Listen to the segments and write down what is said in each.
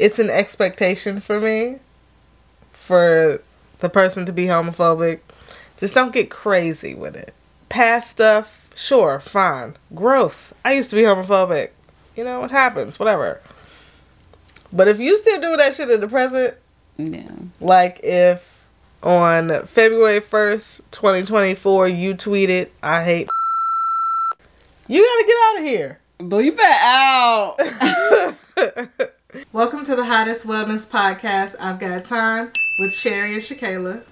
it's an expectation for me for the person to be homophobic. Just don't get crazy with it. Past stuff, sure, fine. Growth. I used to be homophobic. You know, what happens, whatever. But if you still doing that shit in the present, Yeah. like if on February 1st, 2024, you tweeted, I hate you gotta get out of here. Bleep it out. Welcome to the Hottest Wellness Podcast. I've got time with Cherry and Shakayla.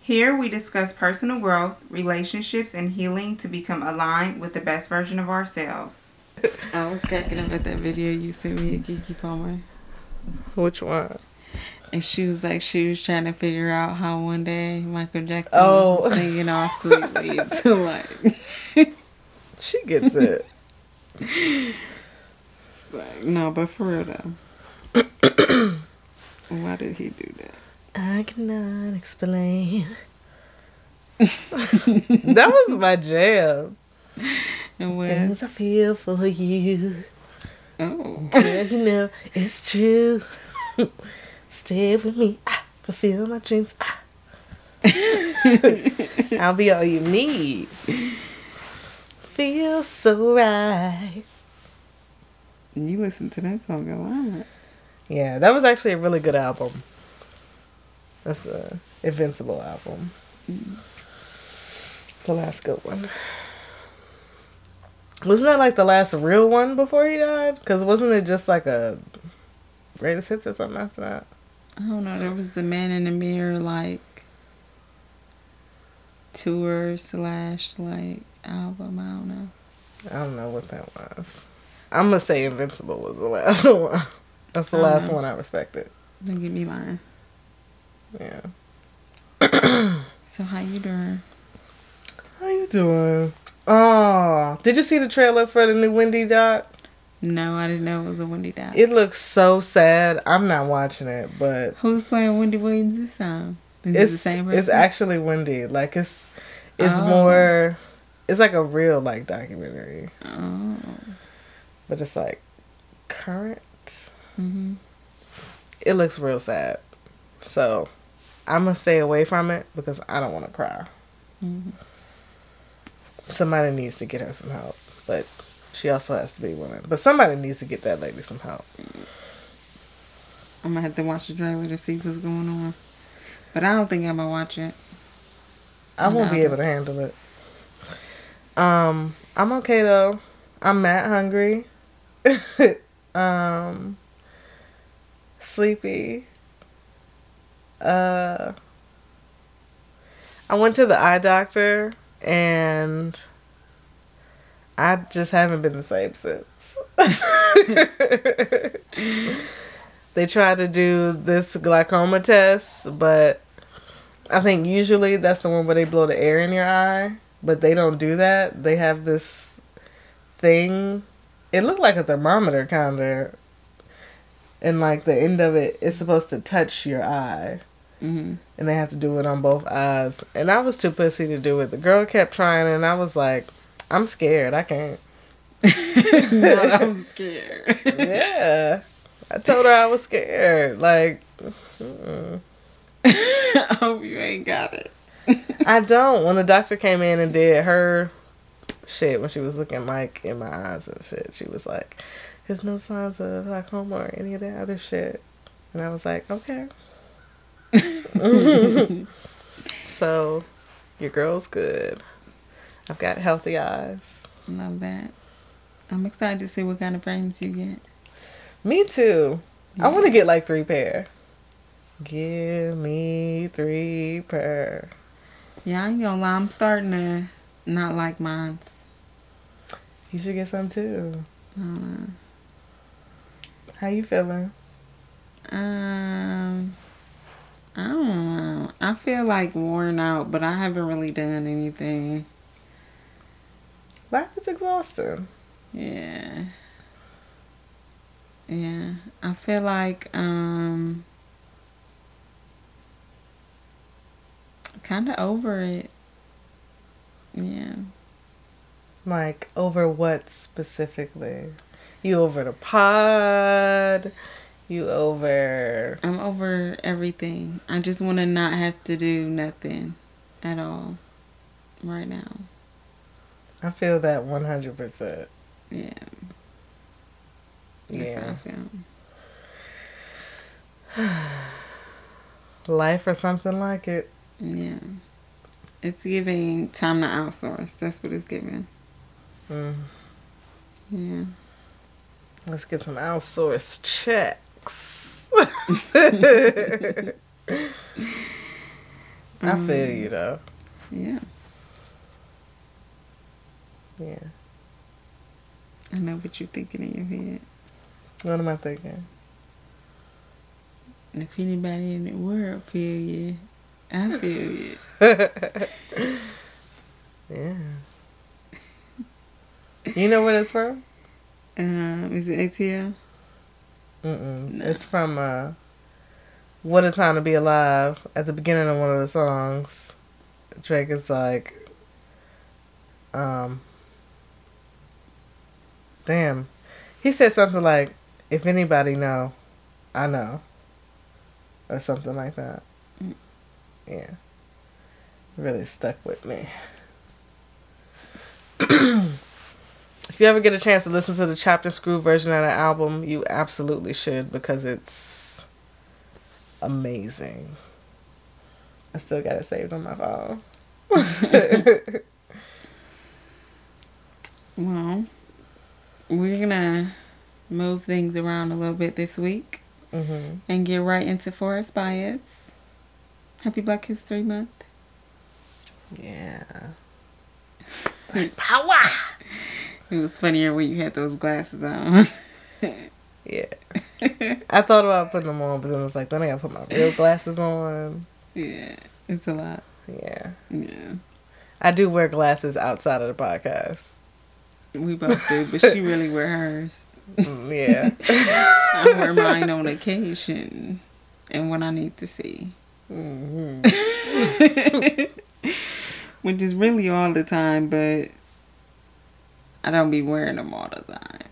Here we discuss personal growth, relationships, and healing to become aligned with the best version of ourselves. I was cracking up at that video you sent me of Keke Palmer. Which one? And she was like, she was trying to figure out how one day Michael Jackson Oh. was singing all sweetly to like. She gets it. It's like, no, but for real though. Why did he do that? I cannot explain. that was my jam. And when Things I feel for you. oh, Girl, you know it's true. Stay with me. Ah, fulfill my dreams. Ah. I'll be all you need. Feel so right. you listen to that song a lot. Yeah, that was actually a really good album. That's the Invincible album. The last good one. Wasn't that like the last real one before he died? Because wasn't it just like a greatest hits or something after that? I don't know. There was the Man in the Mirror like tour slash like album. I don't know. I don't know what that was. I'm gonna say Invincible was the last one. That's the last Uh-huh. one I respected. Don't get me lying. Yeah. So how you doing? How you doing? Oh, did you see the trailer for the new Wendy doc? No, I didn't know it was a Wendy Doc. It looks so sad. I'm not watching it, but Who's playing Wendy Williams this time? Is it it's the same person? it's actually Wendy. Like it's it's Oh. more. It's like a real like documentary, Oh. but it's like current. Mm-hmm. It looks real sad, so I'm gonna stay away from it because I don't want to cry. hmm Somebody needs to get her some help, but she also has to be willing. But somebody needs to get that lady some help. I'm gonna have to watch the trailer to see what's going on. But I don't think I'm gonna watch it. I won't be able to handle it. Um, I'm okay though. I'm mad hungry. um, sleepy. Uh, I went to the eye doctor and I just haven't been the same since. they tried to do this glaucoma test, but I think usually that's the one where they blow the air in your eye, but they don't do that. They have this thing. It looked like a thermometer kind of. And like the end of it is supposed to touch your eye. Mm-hmm. And they have to do it on both eyes. And I was too pussy to do it. The girl kept trying and I was like, I'm scared. I can't. But I'm scared. Yeah. I told her I was scared. Like, mm-mm. I hope you ain't got it. I don't. When the doctor came in and did her shit, when she was looking like in my eyes and shit, she was like, "There's no signs of glaucoma or any of that other shit," and I was like, "Okay." so, your girl's good. I've got healthy eyes. Love that. I'm excited to see what kind of frames you get. Me too. I want to get like three pair. Give me three pair. Yeah, I ain't gonna lie. I'm starting to not like mines. You should get some too. I don't know. How you feeling? Um, I don't know. I feel like worn out, but I haven't really done anything. Life is exhausting. Yeah. Yeah. I feel like um kind of over it. Yeah. Like over what specifically? You over the pod? You over. I'm over everything. I just want to not have to do nothing at all right now. I feel that 100%. Yeah. That's how I Yeah. feel. Life or something like it. Yeah. It's giving time to outsource. That's what it's giving. Mm. Yeah. Let's get some outsourced checks. I mm. feel you though. Yeah. Yeah. I know what you're thinking in your head. What am I thinking? And if anybody in the world feel you, I feel you. Yeah. You know where that's from? Um, is it ATL? Mm-mm. No. It's from uh, "What a Time to Be Alive." At the beginning of one of the songs, Drake is like, um, damn, he said something like, "If anybody know, I know," or something like that. Mm. Yeah, really stuck with me. If you ever get a chance to listen to the chopped and screw version of the album, you absolutely should because it's amazing. I still got it saved on my phone. Well, we're gonna move things around a little bit this week hmm and get right into For Us By Us. Happy Black History Month. Yeah. It was funnier when you had those glasses on. Yeah. I thought about putting them on, but then I was like, then I gotta put my real glasses on. yeah, it's a lot. Yeah. Yeah, I do wear glasses outside of the podcast. we both do, but she really wear hers. Mm, Yeah. I wear mine on occasion and when I need to see, hmm which is really all the time, but I don't be wearing them all the time.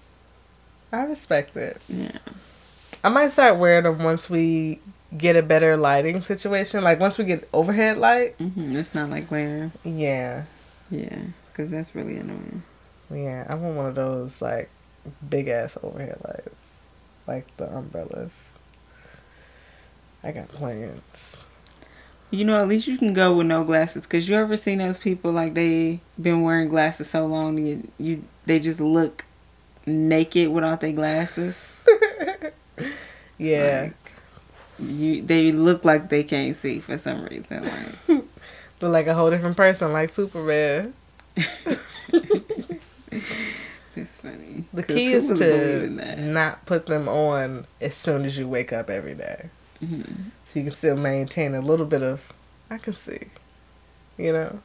I respect it. Yeah. I might start wearing them once we get a better lighting situation. Like once we get overhead light. hmm It's not like wearing. Yeah. Yeah, because that's really annoying. Yeah. I want one of those like big ass overhead lights. Like the umbrellas. I got plans. You know, at least you can go with no glasses. Cause you ever seen those people like they been wearing glasses so long you, you they just look naked without their glasses. Yeah. like, you they look like they can't see for some reason. Like Look like a whole different person, like Superman. it's funny. The key is to not put them on as soon as you wake up every day. Mhm. So you can still maintain a little bit of I can see. You know?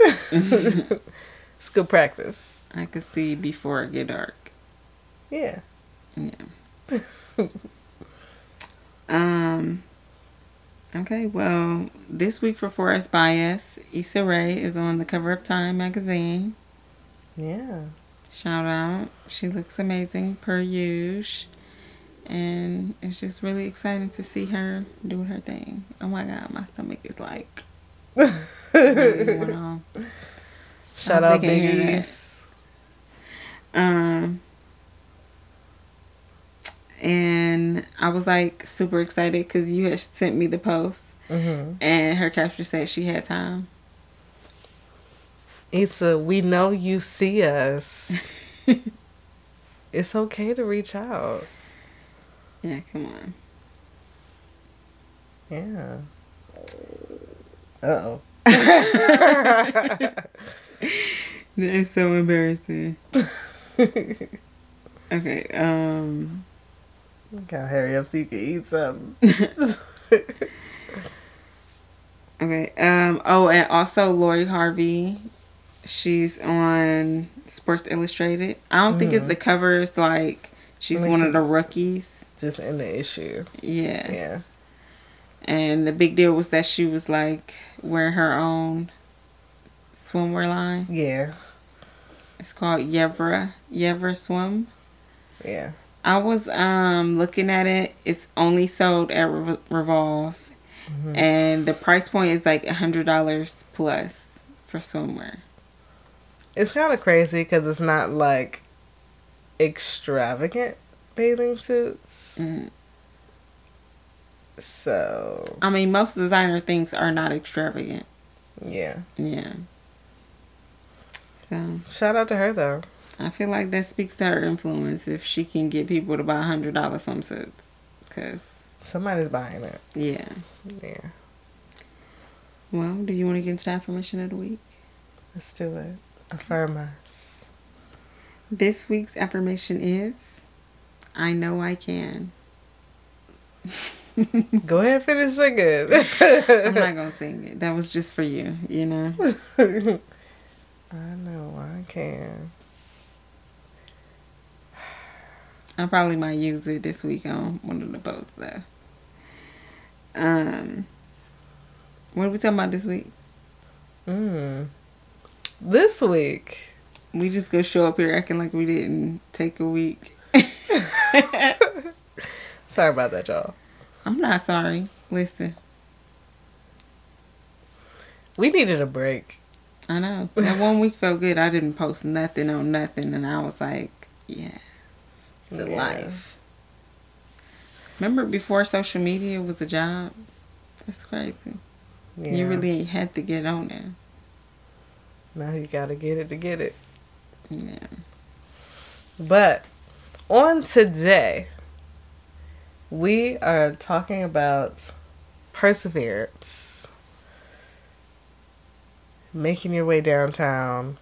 it's good practice. I can see before it get dark. Yeah. Yeah. um. Okay, well, this week for Forest Bias, Issa Rae is on the cover of Time magazine. Yeah. Shout out. She looks amazing per usual. And it's just really exciting to see her doing her thing. Oh my god, my stomach is like really going on. Shout out they can hear Big that. East. Um, and I was like super excited because you had sent me the post, Mm-hmm. and her caption said she had time. Issa, we know you see us. it's okay to reach out. Yeah, come on. Yeah. Uh oh. That is so embarrassing. okay, um, Gotta hurry up so you can eat something. okay, um, oh, and also Lori Harvey, she's on Sports Illustrated. I don't think it's Mhm. the cover, it's like she's I mean, one she- of the rookies. Just in the issue. Yeah. Yeah. And the big deal was that she was like wearing her own swimwear line. Yeah. It's called Yevrah Yevrah Swim. Yeah. I was um looking at it. It's only sold at Re- Revolve, and the price point is like a hundred dollars plus for swimwear. It's kind of crazy because it's not like extravagant bathing suits. Mm. So I mean, most designer things are not extravagant. yeah, Yeah. So shout out to her though. I feel like that speaks to her influence if she can get people to buy hundred dollar swimsuits. Cause Somebody's buying it. yeah. Yeah, Well, do you want to get into the affirmation of the week? let's do it. Affirm us. This week's affirmation is, "I know I can." Go ahead, and finish singing. I'm not gonna sing it. That was just for you, you know. I know I can. I probably might use it this week on one of the posts though. Um, what are we talking about this week? Mm. This week, We just go show up here acting like we didn't take a week. sorry about that, y'all. I'm not sorry. Listen, We needed a break. I know that one week felt good. I didn't post nothing on nothing, and I was like, yeah, it's the Yeah. life. Remember before social media was a job? That's crazy. Yeah. You really had to get on there. now you gotta get it to get it. Yeah. But on today, we are talking about perseverance. Making your way downtown,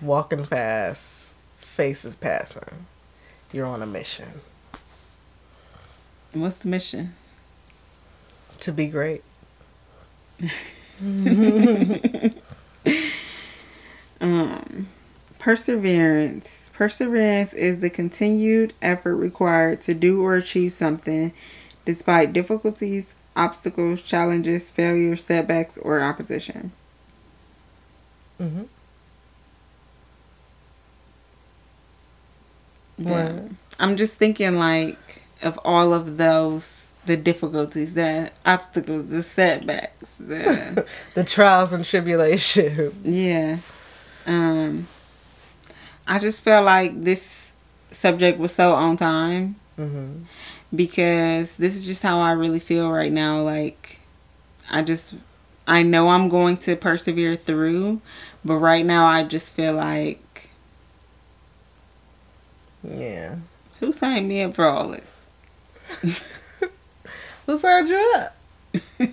walking fast, faces passing. You're on a mission What's the mission? to be great. Um, perseverance. Perseverance is the continued effort required to do or achieve something despite difficulties, obstacles, challenges, failures, setbacks, or opposition. Mm-hmm. Yeah. I'm just thinking like of all of those the difficulties, the obstacles, the setbacks, the The trials and tribulations. Yeah. Um I just felt like this subject was so on time Mm-hmm. because this is just how I really feel right now. Like I just I know I'm going to persevere through, but right now I just feel like Yeah. who signed me up for all this? Who signed you up?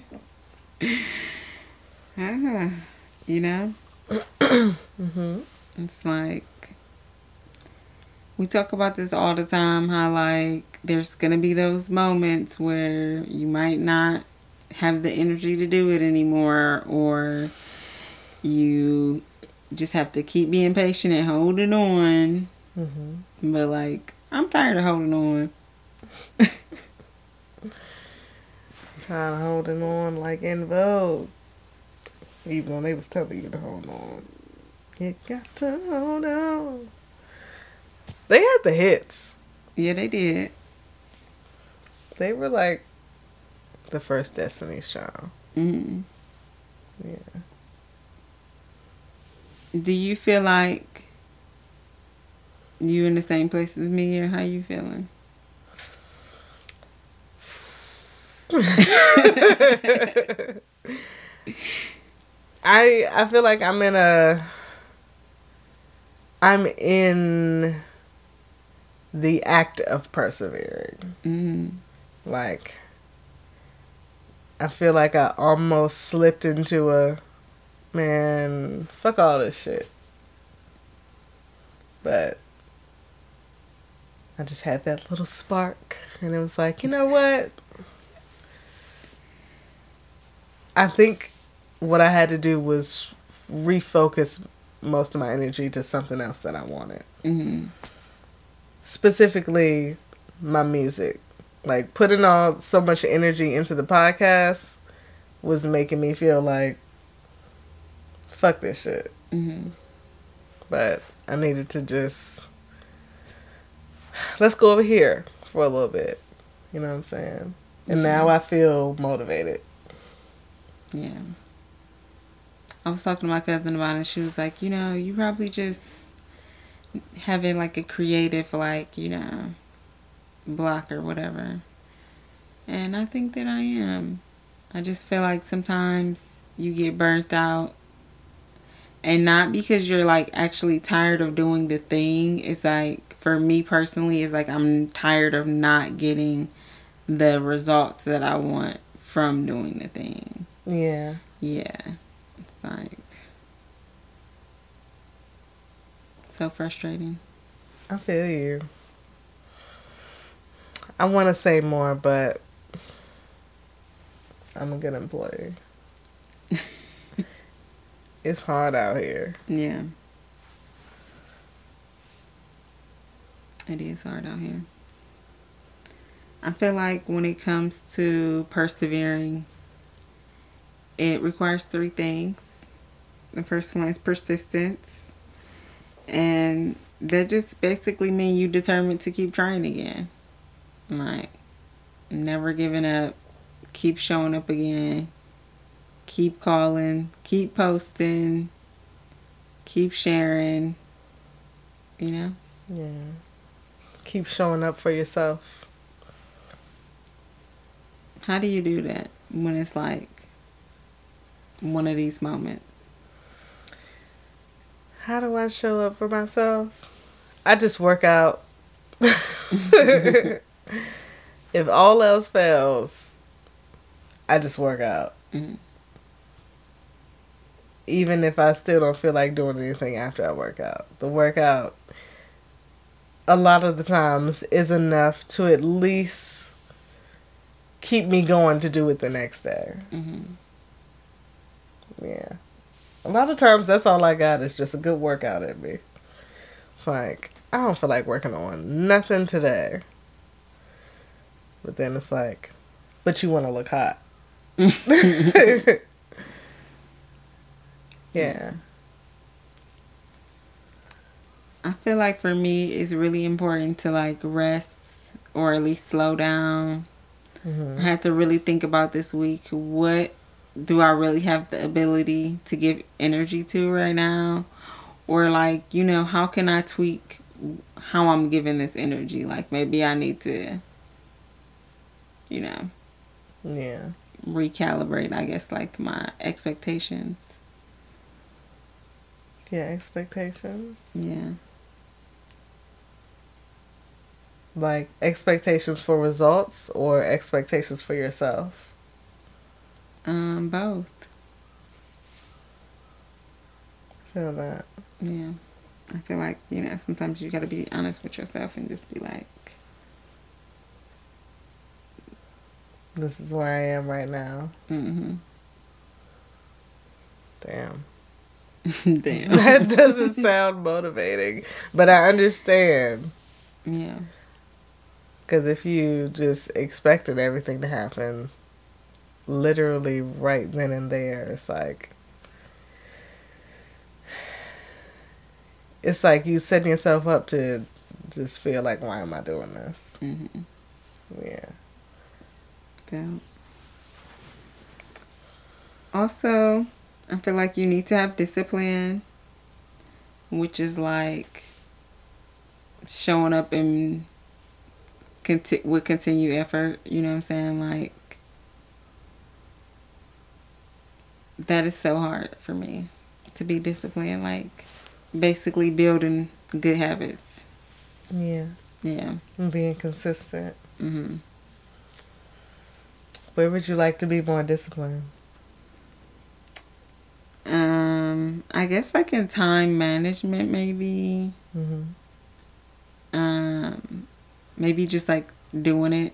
Ah, you know? Mm-hmm. It's like we talk about this all the time how like there's gonna be those moments where you might not have the energy to do it anymore or you just have to keep being patient and holding on Mm-hmm. but like i'm tired of holding on Tired of holding on like En Vogue. Even though they was telling you to hold on. You got to hold on. They had the hits. yeah they did They were like the first Destiny's Child. mm. Yeah. do you feel like you in the same place as me or how you feeling I I feel like I'm in a I'm in the act of persevering. mm. Like I feel like I almost slipped into a man, fuck all this shit. But I just had that little spark and it was like, you know what? I think what I had to do was refocus most of my energy to something else that I wanted. Mm. Specifically, my music. Like putting all so much energy into the podcast was making me feel like fuck this shit. Mm. But I needed to just let's go over here for a little bit. You know what I'm saying? And Yeah. now I feel motivated. Yeah. I was talking to my cousin about it, and she was like, you know, you probably just having like a creative, like, you know, block or whatever. And I think that I am. I just feel like sometimes you get burnt out. And not because you're like actually tired of doing the thing. It's like, for me personally, it's like I'm tired of not getting the results that I want from doing the thing. Yeah. Yeah. It's like so frustrating. I feel you. I want to say more, but I'm a good employee. it's hard out here. Yeah. It is hard out here. I feel like when it comes to persevering, it requires three things. The first one is persistence. And that just basically means you determined to keep trying again. Like, never giving up, keep showing up again, keep calling, keep posting, keep sharing, you know? Yeah. Keep showing up for yourself. How do you do that when it's like one of these moments? How do I show up for myself? I just work out. if all else fails, I just work out. Mhm. Even if I still don't feel like doing anything after I work out. The workout, a lot of the times, is enough to at least keep me going to do it the next day. hmm Yeah. A lot of times that's all I got is just a good workout at me. It's like, I don't feel like working on nothing today. But then it's like, but you want to look hot. yeah. I feel like for me, it's really important to like rest or at least slow down. hmm I had to really think about this week. What do I really have the ability to give energy to right now? Or, like, you know, how can I tweak how I'm giving this energy? Like, maybe I need to, you know, Yeah. recalibrate, I guess, like my expectations. Yeah, expectations. Yeah. Like expectations for results or expectations for yourself. Um, both. Feel that. Yeah. I feel like, you know, sometimes you got to be honest with yourself and just be like, This is where I am right now. mm Damn. hmm. Damn. Damn. That doesn't sound motivating, but I understand. yeah. Because if you just expected everything to happen literally right then and there, it's like. It's like you setting yourself up to just feel like, why am I doing this? hmm Yeah. Also, I feel like you need to have discipline, which is like showing up and conti- with continued effort. You know what I'm saying? Like that is so hard for me to be disciplined. Like basically building good habits. Yeah. Yeah. And being consistent. hmm Where would you like to be more disciplined? Um, I guess like in time management, maybe. hmm um maybe just like doing it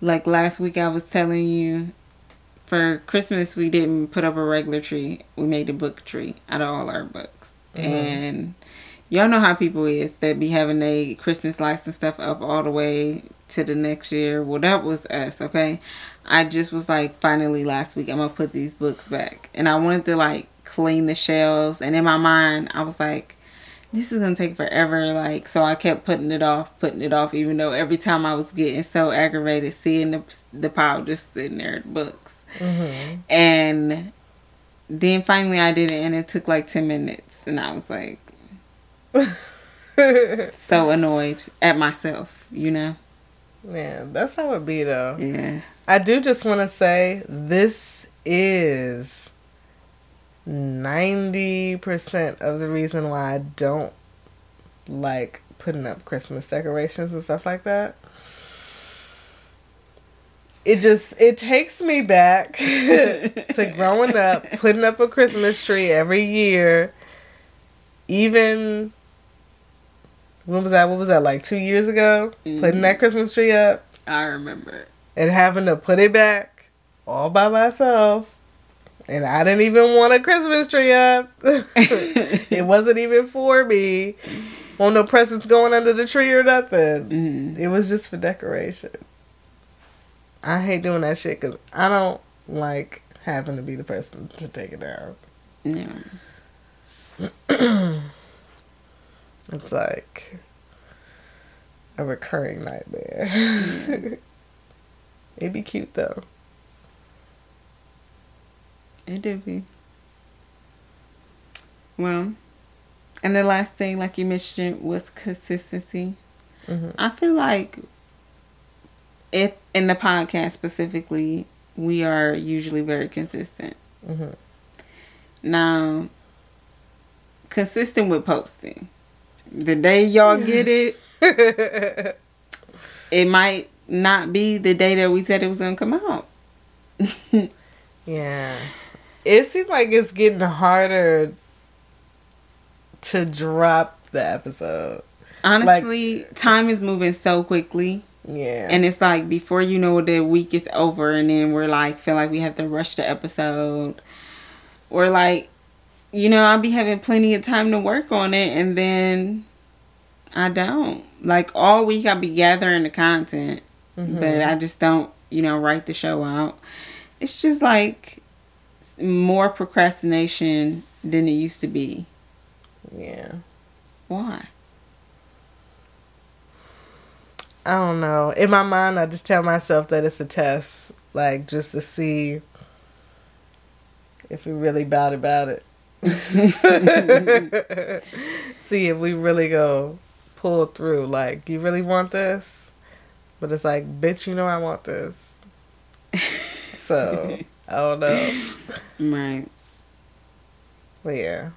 like last week i was telling you for christmas we didn't put up a regular tree. We made a book tree out of all our books. Mhm. and y'all know how people is that be having a christmas lights and stuff up all the way to the next year. Well that was us okay? I just was like finally last week i'm gonna put these books back. And i wanted to like clean the shelves. And in my mind i was like this is gonna take forever. Like, so I kept putting it off, putting it off, even though every time I was getting so aggravated seeing the the pile just sitting there, books, Mm-hmm. and then finally I did it, and it took like ten minutes, and I was like so annoyed at myself, you know. Yeah, that's how it be though. Yeah. I do just want to say this is 90% of the reason why I don't like putting up Christmas decorations and stuff like that. It just it takes me back to growing up, putting up a Christmas tree every year. Even when was that? What was that like 2 years ago? Putting that Christmas tree up I remember. It. And having to put it back all by myself. And I didn't even want a Christmas tree up. it wasn't even for me. Want no presents going under the tree or nothing. Mm. It was just for decoration. I hate doing that shit because I don't like having to be the person to take it down. Yeah. It's like a recurring nightmare. It'd be cute though. It do be. Well, and the last thing, like you mentioned, was consistency. Mhm. I feel like it in the podcast specifically, we are usually very consistent. Mhm. Now, consistent with posting. The day y'all get it, it might not be the day that we said it was gonna come out. Yeah. It seems like it's getting harder to drop the episode. Honestly, time is moving so quickly. Yeah. And it's like before you know the week is over and then we're like feel like we have to rush the episode. Or like you know, I'll be having plenty of time to work on it and then I don't. Like all week I'll be gathering the content, mm-hmm. but I just don't, you know, write the show out. It's just like more procrastination than it used to be. yeah. Why? I don't know. In my mind, I just tell myself that it's a test, like just to see if we really bout about it. see if we really go pull through. Like, you really want this? But it's like, bitch, you know I want this. So, I don't know. Right. But yeah,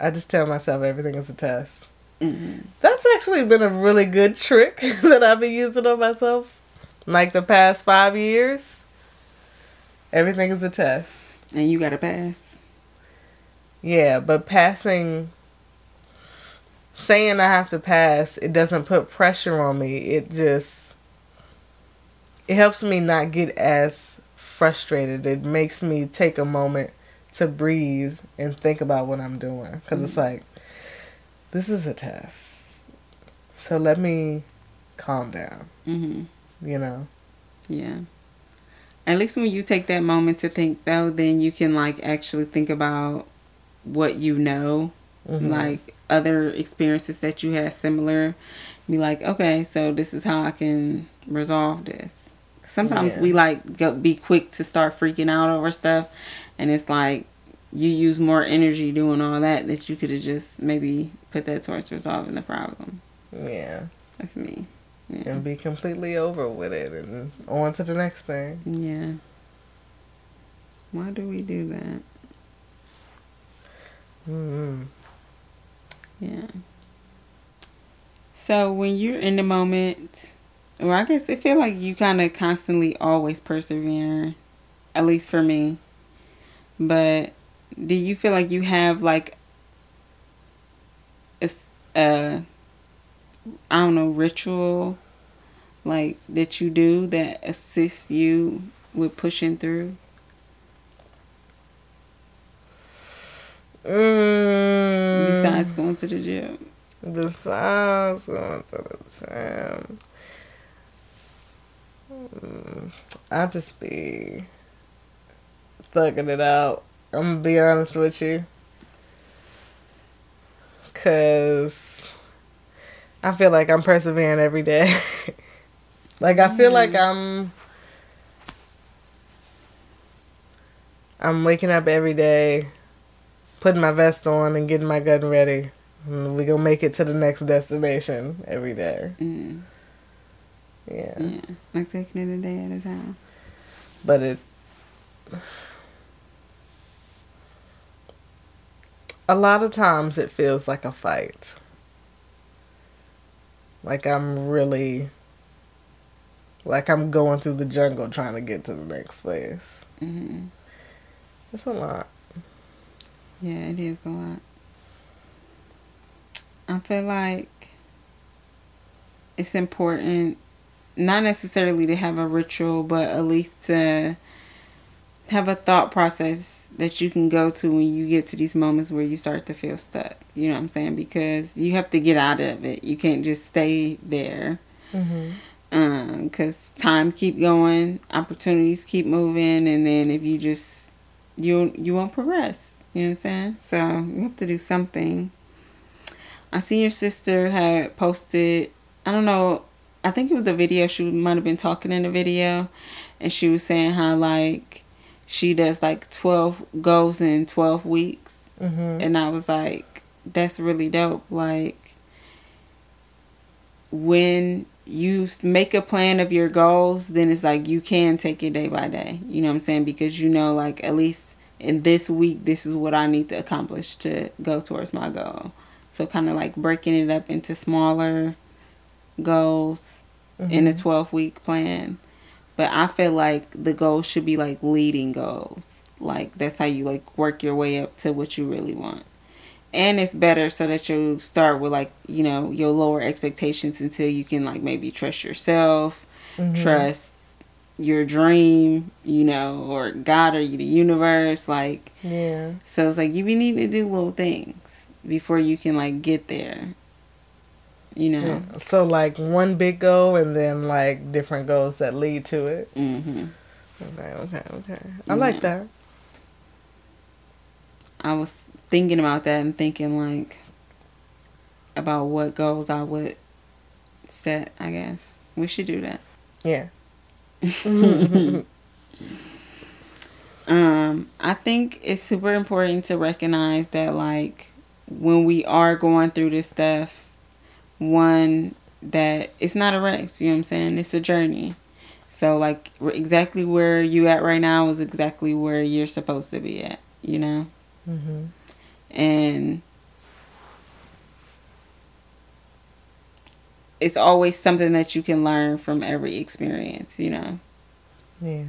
I just tell myself everything is a test. Hmm That's actually been a really good trick that I've been using on myself. Like the past five years, everything is a test. And you got to pass. Yeah, but passing, saying I have to pass, it doesn't put pressure on me. It just, it helps me not get as frustrated. It makes me take a moment to breathe and think about what I'm doing. Because it's like, this is a test. So let me calm down, hmm you know? Yeah. At least when you take that moment to think, though, then you can like actually think about what you know, Mhm. like other experiences that you had similar. Be like, okay, so this is how I can resolve this. Sometimes Yeah. we like go be quick to start freaking out over stuff, and it's like you use more energy doing all that that you could have just maybe put that towards resolving the problem. Yeah. That's me. Yeah. And be completely over with it and on to the next thing. Yeah. Why do we do that? hmm Yeah. So when you're in the moment, or I guess I feel like you kind of constantly always persevere, at least for me. But do you feel like you have like a, s- a I don't know ritual like that you do that assists you with pushing through? Mm, Besides going to the gym. besides going to the gym, mm, I just be thugging it out. I'm gonna be honest with you. because I feel like I'm persevering every day. like I feel like I'm I'm waking up every day, putting my vest on and getting my gun ready. And we gonna make it to the next destination every day. Mm. Yeah. Yeah. Like taking it a day at a time. But it a lot of times it feels like a fight. Like I'm really like I'm going through the jungle trying to get to the next place. hmm It's a lot. Yeah, it is a lot. I feel like it's important, not necessarily to have a ritual, but at least to have a thought process that you can go to when you get to these moments where you start to feel stuck. You know what I'm saying? Because you have to get out of it. You can't just stay there. Mm-hmm. Um, because time keep going, opportunities keep moving, and then if you just you you won't progress. You know what I'm saying? So you have to do something. I seen your sister had posted. I don't know. I think it was a video. She might have been talking in the video, and she was saying how like she does like twelve goals in twelve weeks, Mm-hmm. and I was like, that's really dope. Like when you make a plan of your goals, then it's like you can take it day by day. You know what I'm saying? Because you know, like at least in this week, this is what I need to accomplish to go towards my goal. So kind of like breaking it up into smaller goals in a 12 week plan. But I feel like the goals should be like leading goals. Like that's how you like work your way up to what you really want. And it's better so that you start with like, you know, your lower expectations until you can like maybe trust yourself, mm-hmm. trust your dream, you know, or God or the universe. Like, Yeah. so it's like you be needing to do little things before you can like get there. You know? yeah. So like one big goal and then like different goals that lead to it. hmm Okay, okay, okay. I like that. I was thinking about that and thinking like about what goals I would set, I guess. We should do that. Yeah. Um, I think it's super important to recognize that like when we are going through this stuff, one that it's not a race, you know what I'm saying? It's a journey. So like exactly where you at right now is exactly where you're supposed to be at, you know? Mm-hmm. and it's always something that you can learn from every experience you know Yeah.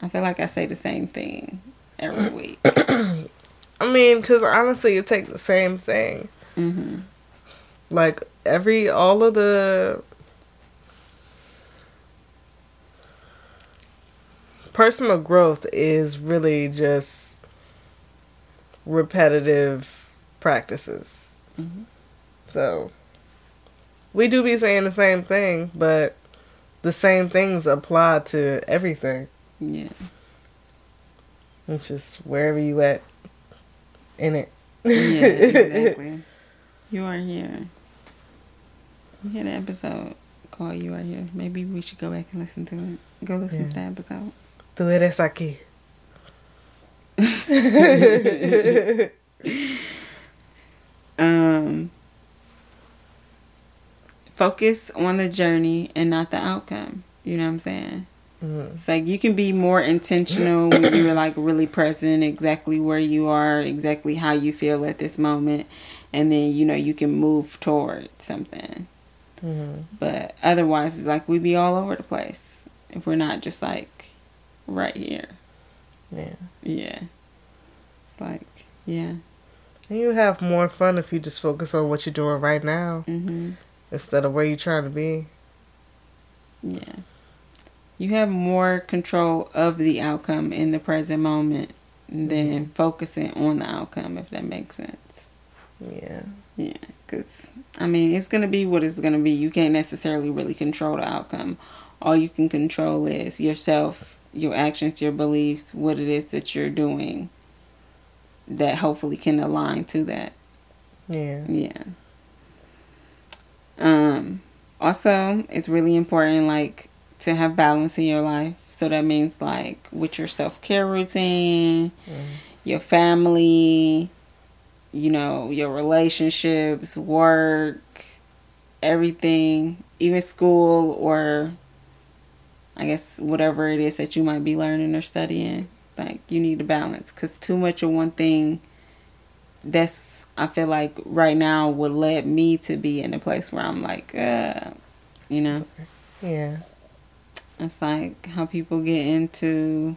i feel like i say the same thing every week I mean, because honestly, it takes the same thing. hmm Like every all of the personal growth is really just repetitive practices. Mhm. So we do be saying the same thing, but the same things apply to everything. yeah It's just wherever you at in it. yeah exactly you are here you hear the episode call you are here maybe we should go back and listen to it go listen to Yeah. the episode Tú eres aquí. um focus on the journey and not the outcome you know what i'm saying Mm. It's like you can be more intentional when you're like really present, exactly where you are, exactly how you feel at this moment, and then you know you can move toward something. Mhm. But otherwise, it's like we'd be all over the place if we're not just like right here. Yeah. Yeah, it's like yeah. And you have more fun if you just focus on what you're doing right now Mhm. instead of where you're trying to be. Yeah. You have more control of the outcome in the present moment than focusing on the outcome, if that makes sense. Yeah. Yeah, because, I mean, it's going to be what it's going to be. You can't necessarily really control the outcome. All you can control is yourself, your actions, your beliefs, what it is that you're doing that hopefully can align to that. Yeah. Yeah. Um also it's really important like to have balance in your life. So that means like with your self-care routine, your family, you know, your relationships, work, everything, even school or I guess whatever it is that you might be learning or studying. It's like you need a balance cuz too much of one thing that's I feel like right now would lead me to be in a place where I'm like, uh, you know, Yeah. it's like how people get into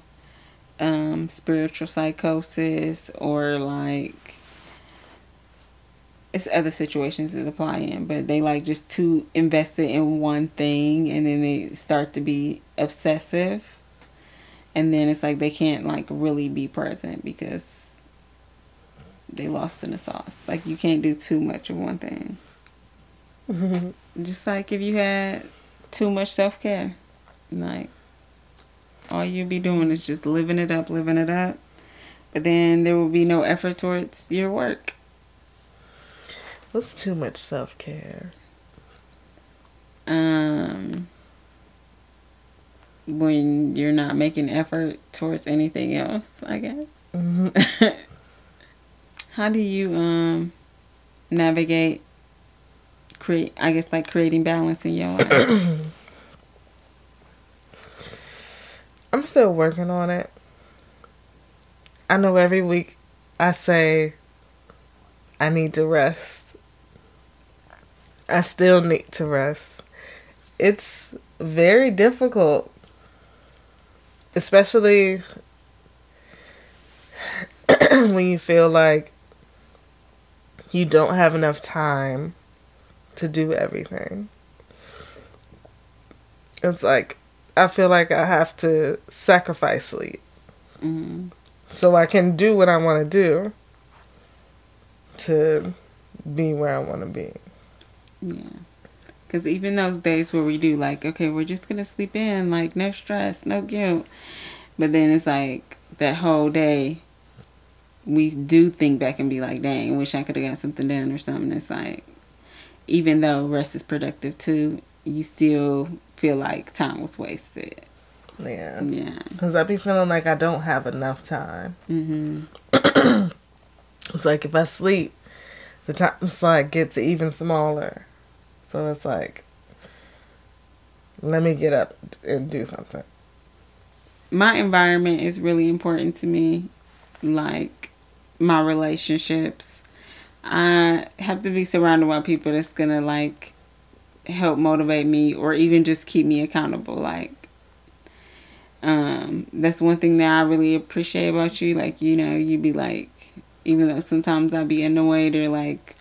um, spiritual psychosis or like it's other situations is applying, but they like just too invested in one thing and then they start to be obsessive. And then it's like they can't like really be present because they lost in the sauce. Like you can't do too much of one thing. Mm-hmm. Just like if you had too much self care. Like all you'd be doing is just living it up, living it up. But then there will be no effort towards your work. What's too much self care? Um when you're not making effort towards anything else, I guess. How do you um navigate create I guess like creating balance in your life? I'm still working on it. I know every week I say I need to rest. I still need to rest. It's very difficult, especially when you feel like you don't have enough time to do everything. It's like I feel like I have to sacrifice sleep mm so I can do what I want to do to be where I want to be. Yeah. Because even those days where we do, like, okay, we're just going to sleep in, like, no stress, no guilt. But then it's like that whole day, we do think back and be like, dang, wish I could have got something done or something. It's like, even though rest is productive too, you still feel like time was wasted. Yeah. Yeah. Because I be feeling like I don't have enough time. hmm It's like if I sleep, the time slot gets even smaller. So it's like, let me get up and do something. my environment is really important to me like my relationships i have to be surrounded by people that's gonna like help motivate me or even just keep me accountable like um that's one thing that i really appreciate about you like you know you'd be like even though sometimes I'd be annoyed or like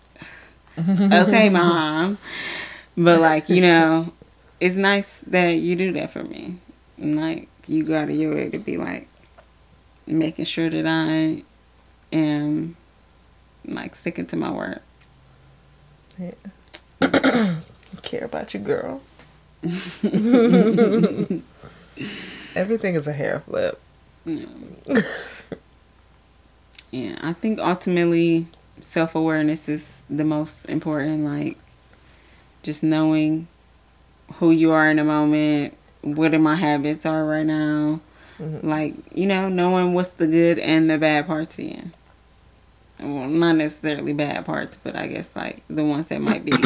okay mom but like you know it's nice that you do that for me and like you go out of your way to be like making sure that I am like sticking to my word. Yeah. care about you, girl. Everything is a hair flip. Yeah. yeah, I think ultimately self awareness is the most important. Like just knowing who you are in a moment, what are my habits are right now. Like, you know, knowing what's the good and the bad parts in. Well, not necessarily bad parts, but I guess like the ones that might be.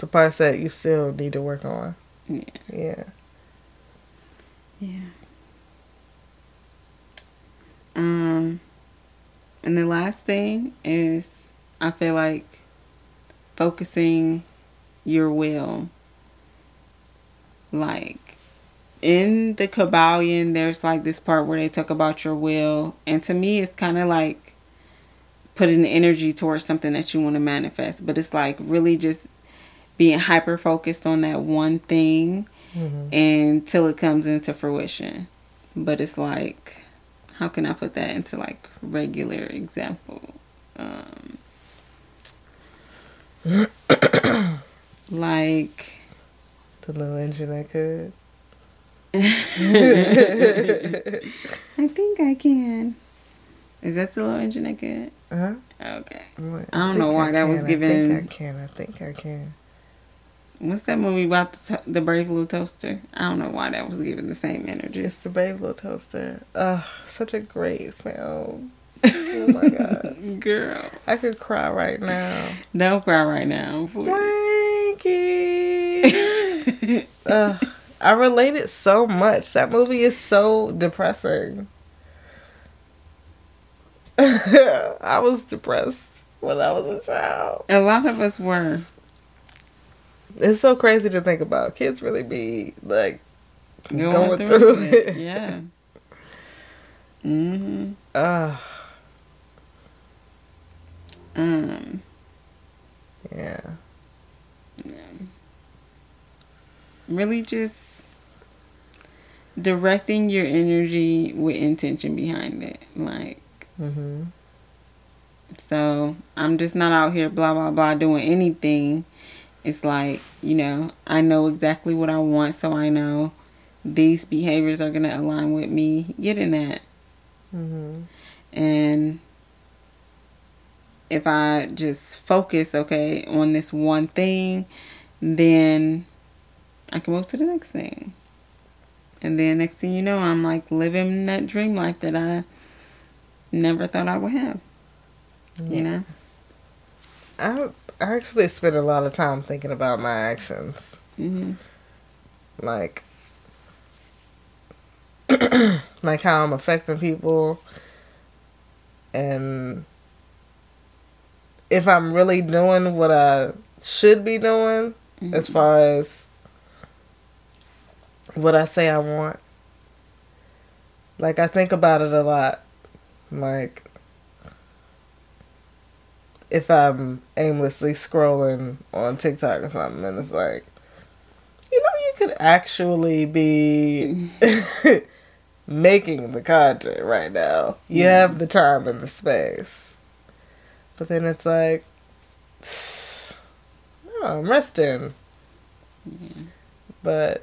The parts that you still need to work on. yeah. Yeah. Yeah. Um, and the last thing is I feel like focusing your will. Like in the Kybalion, there's like this part where they talk about your will, and to me, it's kind of like putting energy towards something that you want to manifest, but it's like really just being hyper focused on that one thing until it comes into fruition. But it's like, how can I put that into like regular example? Um, like, The little engine I could. I think I can. Is that the little engine that good? Huh? Okay. What? I don't know why that was given- I think I can. I think I can. What's that movie about the, to- the Brave Little Toaster? I don't know why that was given the same energy. It's the Brave Little Toaster. Ugh, such a great film. Oh my god. Girl, I could cry right now. don't cry right now, please. Ugh, I related so much. That movie is so depressing. I was depressed when I was a child. A lot of us were. It's so crazy to think about. Kids really be like Going, Going through, through it. it. Yeah. Mm-hmm. Ugh, Um. yeah. yeah. Really just directing your energy with intention behind it. Like, Mm-hmm. so I'm just not out here blah blah blah doing anything. It's like, you know, I know exactly what I want, so I know these behaviors are gonna align with me getting that. Mm-hmm. And if I just focus, okay, on this one thing, then I can move to the next thing. And then next thing you know, I'm like living that dream life that I never thought I would have. You know? I I actually spend a lot of time thinking about my actions. hmm like like how I'm affecting people and if I'm really doing what I should be doing mm-hmm. as far as what I say I want. Like I think about it a lot. Like if I'm aimlessly scrolling on TikTok or something and it's like you know you could actually be mm-hmm. making the content right now. You Yeah. have the time and the space. But then it's like no, I'm resting. But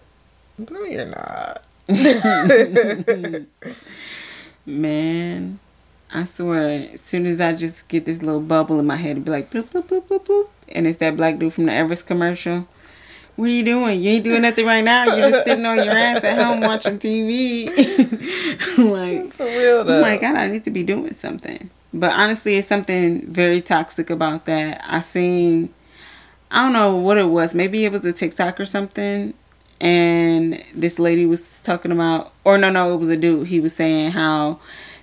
no you're not. Man, I swear, as soon as I just get this little bubble in my head, it'd be like bloop bloop bloop bloop bloop, and it's that black dude from the Everest commercial. What are you doing? You ain't doing nothing right now. You're just sitting on your ass at home watching TV. like, For real though. oh my god, I need to be doing something. But honestly, it's something very toxic about that. I seen, I don't know what it was. Maybe it was a TikTok or something. And this lady was talking about, or no, no, it was a dude. He was saying how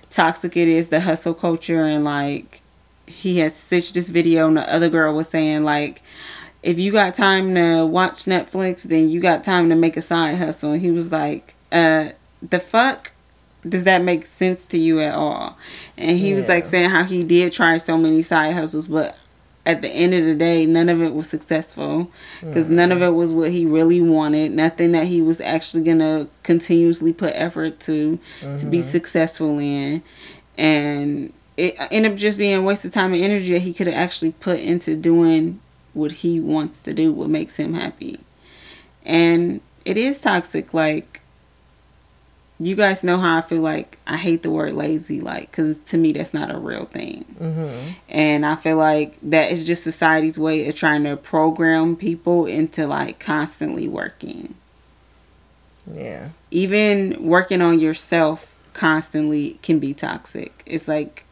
toxic it is, the hustle culture. And like, he had stitched this video, and the other girl was saying, like, if you got time to watch Netflix, then you got time to make a side hustle. And he was like, uh, the fuck? Does that make sense to you at all? And he was like saying how he did try so many side hustles, but at the end of the day, none of it was successful because none of mm. it was what he really wanted. Nothing that he was actually gonna continuously put effort to to be mm-hmm. successful in, and it uh, ended up just being a waste of time and energy that he could have actually put into doing what he wants to do, what makes him happy. And it is toxic. Like you guys know how I feel like I hate the word lazy, like, because to me that's not a real thing. Mm-hmm. And I feel like that is just society's way of trying to program people into like constantly working. Yeah. Even working on yourself constantly can be toxic. It's like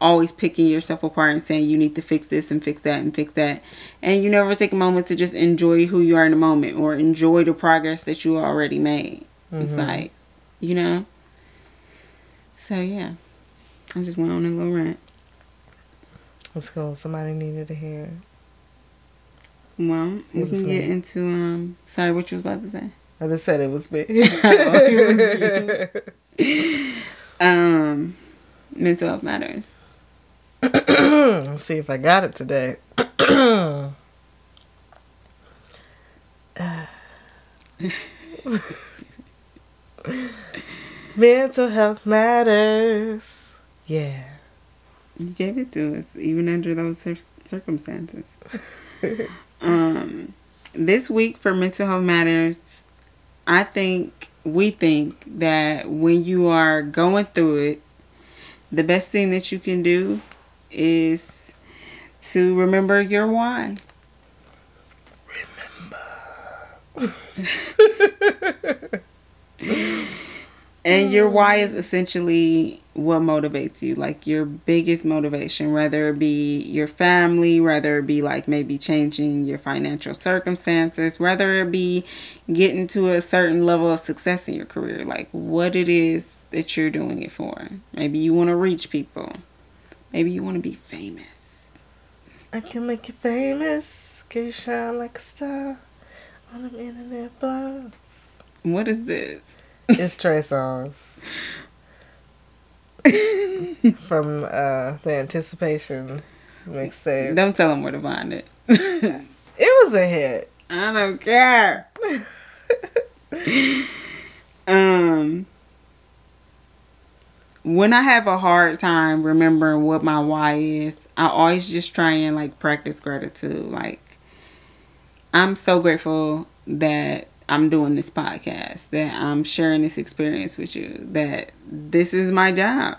always picking yourself apart and saying you need to fix this and fix that and fix that. And you never take a moment to just enjoy who you are in the moment or enjoy the progress that you already made. It's Mhm. like, you know? So yeah. I just went on a little rant. Let's go. Somebody needed to hear. it. Well, we can me. get into um. Sorry, what you was about to say? I just said it was me. Um, mental health matters. Let's see if I got it today. Mental health matters. Yeah. You gave it to us, even under those cir- circumstances. um, this week for mental health matters, I think we think that when you are going through it, the best thing that you can do is to remember your why. and your um, why is essentially what motivates you like your biggest motivation whether it be your family whether it be like maybe changing your financial circumstances whether it be getting to a certain level of success in your career like what it is that you're doing it for maybe you want to reach people maybe you want to be famous I can make you famous. Can you shine like a star on them internet blogs? What is this It's Trey Songz. From uh, the Anticipation mixtape. don't tell them where to find it It was a hit. i don't care um when I have a hard time remembering what my why is, I always just try and like practice gratitude. Like I'm so grateful that I'm doing this podcast, that I'm sharing this experience with you, that this is my job.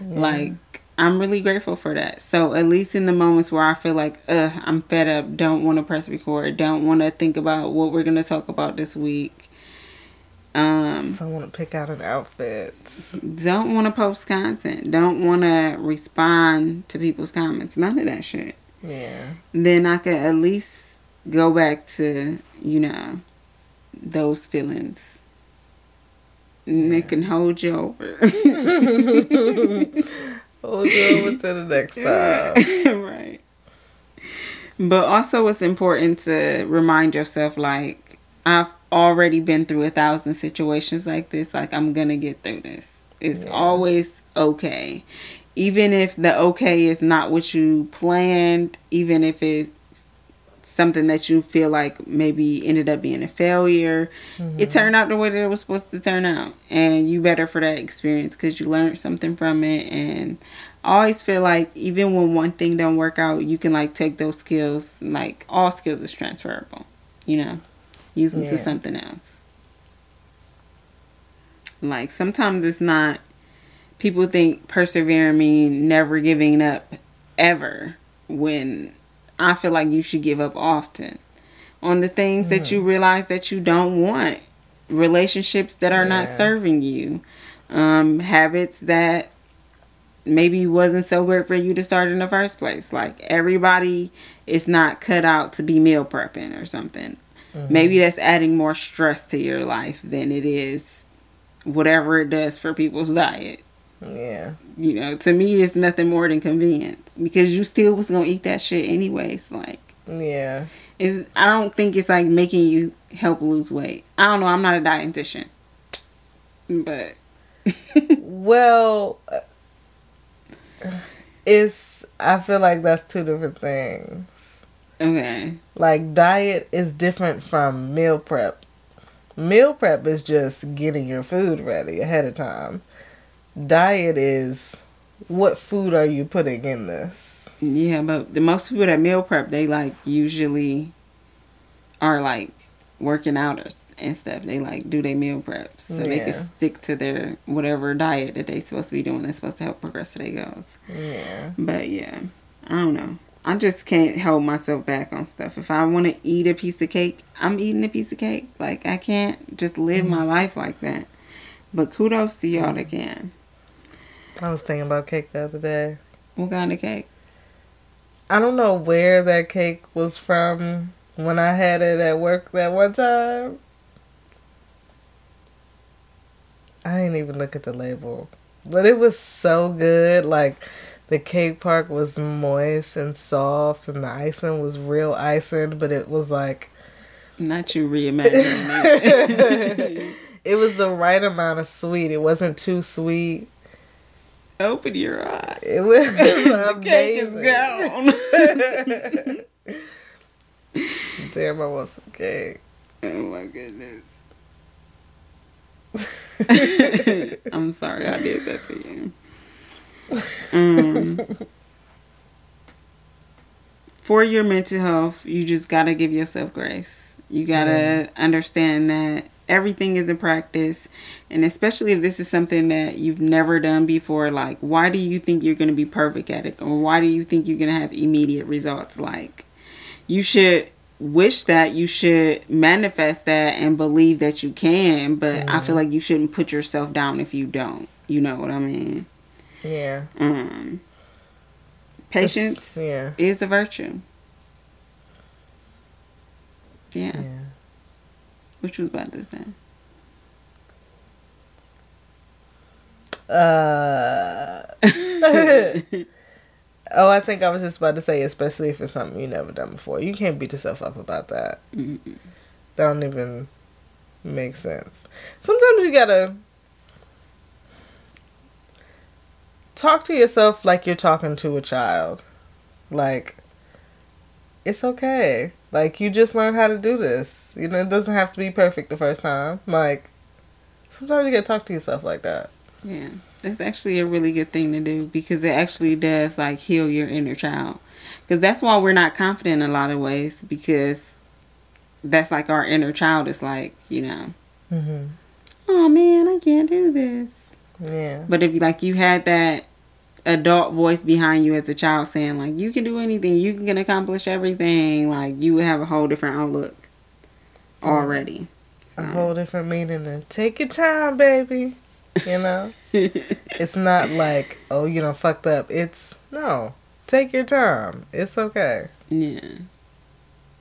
Like I'm really grateful for that. So at least in the moments where I feel like, uh, I'm fed up, don't want to press record, don't want to think about what we're gonna talk about this week. Um, I want to pick out an outfit. don't want to post content, don't want to respond to people's comments, none of that shit. Yeah. Then I could at least go back to, you know, those feelings. And it can hold you over. Hold you over to the next time. right. But also, it's important to remind yourself like, I've already been through a thousand situations like this. Like, I'm going to get through this. It's Yeah. always okay. Even if the okay is not what you planned, even if it's something that you feel like maybe ended up being a failure, it mm-hmm. turned out the way that it was supposed to turn out. And you better for that experience because you learned something from it. And I always feel like even when one thing don't work out, you can like take those skills, like all skills is transferable, you know, use them to something else. Like sometimes it's not, people think persevering mean never giving up ever when I feel like you should give up often on the things that you realize that you don't want, relationships that are not serving you, um, habits that maybe wasn't so great for you to start in the first place. Like everybody is not cut out to be meal prepping or something. Maybe that's adding more stress to your life than it is whatever it does for people's diet. Yeah. You know, to me, it's nothing more than convenience because you still was gonna eat that shit anyways. Like, Yeah. is I don't think it's like making you help lose weight. I don't know. I'm not a dietitian, but Well, it's. I feel like that's two different things. okay, Like diet is different from meal prep. Meal prep is just getting your food ready ahead of time. Diet is what food are you putting in this? yeah. But the most people that meal prep, they like usually are like working out or, and stuff. They like do their meal preps so they can stick to their whatever diet that they supposed to be doing. That's supposed to help progress their goals. Yeah. But yeah, I don't know. I just can't hold myself back on stuff. If I want to eat a piece of cake, I'm eating a piece of cake. Like I can't just live my mm-hmm. life like that. But kudos to y'all that can. I was thinking about cake the other day. What kind of cake? I don't know where that cake was from when I had it at work that one time. I didn't even look at the label. But it was so good. Like the cake part was moist and soft and the icing was real icing, but it was like Not you reimagining it. it was the right amount of sweet. It wasn't too sweet. Open your eye. It was The cake is gone. Damn, I want some cake. oh my goodness. I'm sorry I did that to you. Um, for your mental health, you just gotta give yourself grace. You gotta understand that everything is a practice and especially if this is something that you've never done before like why do you think you're going to be perfect at it or why do you think you're going to have immediate results like you should wish that you should manifest that and believe that you can but mm. i feel like you shouldn't put yourself down if you don't you know what i mean yeah um patience yeah. is a virtue yeah. yeah. You was about to say? Uh. oh, I think I was just about to say, especially if it's something you never done before. You can't beat yourself up about that. mm Don't even make sense. Sometimes you gotta talk to yourself like you're talking to a child. Like, it's okay. Like you just learn how to do this. You know, it doesn't have to be perfect the first time. Like sometimes you gotta talk to yourself like that. Yeah. That's actually a really good thing to do because it actually does like heal your inner child. Because that's why we're not confident in a lot of ways because that's like our inner child is like, you know, mm-hmm. oh man, I can't do this. Yeah. But if like you had that adult voice behind you as a child saying like you can do anything. You can accomplish everything. Like you would have a whole different outlook already. So. a whole different meaning and take your time baby you know? It's not like oh you know fucked up. It's no take your time. It's okay. Yeah.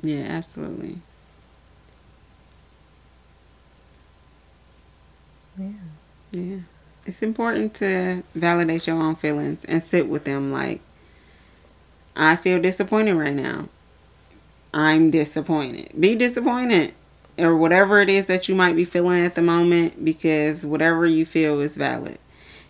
Yeah absolutely. Yeah. Yeah it's important to validate your own feelings and sit with them like I feel disappointed right now. I'm disappointed. Be disappointed or whatever it is that you might be feeling at the moment because whatever you feel is valid.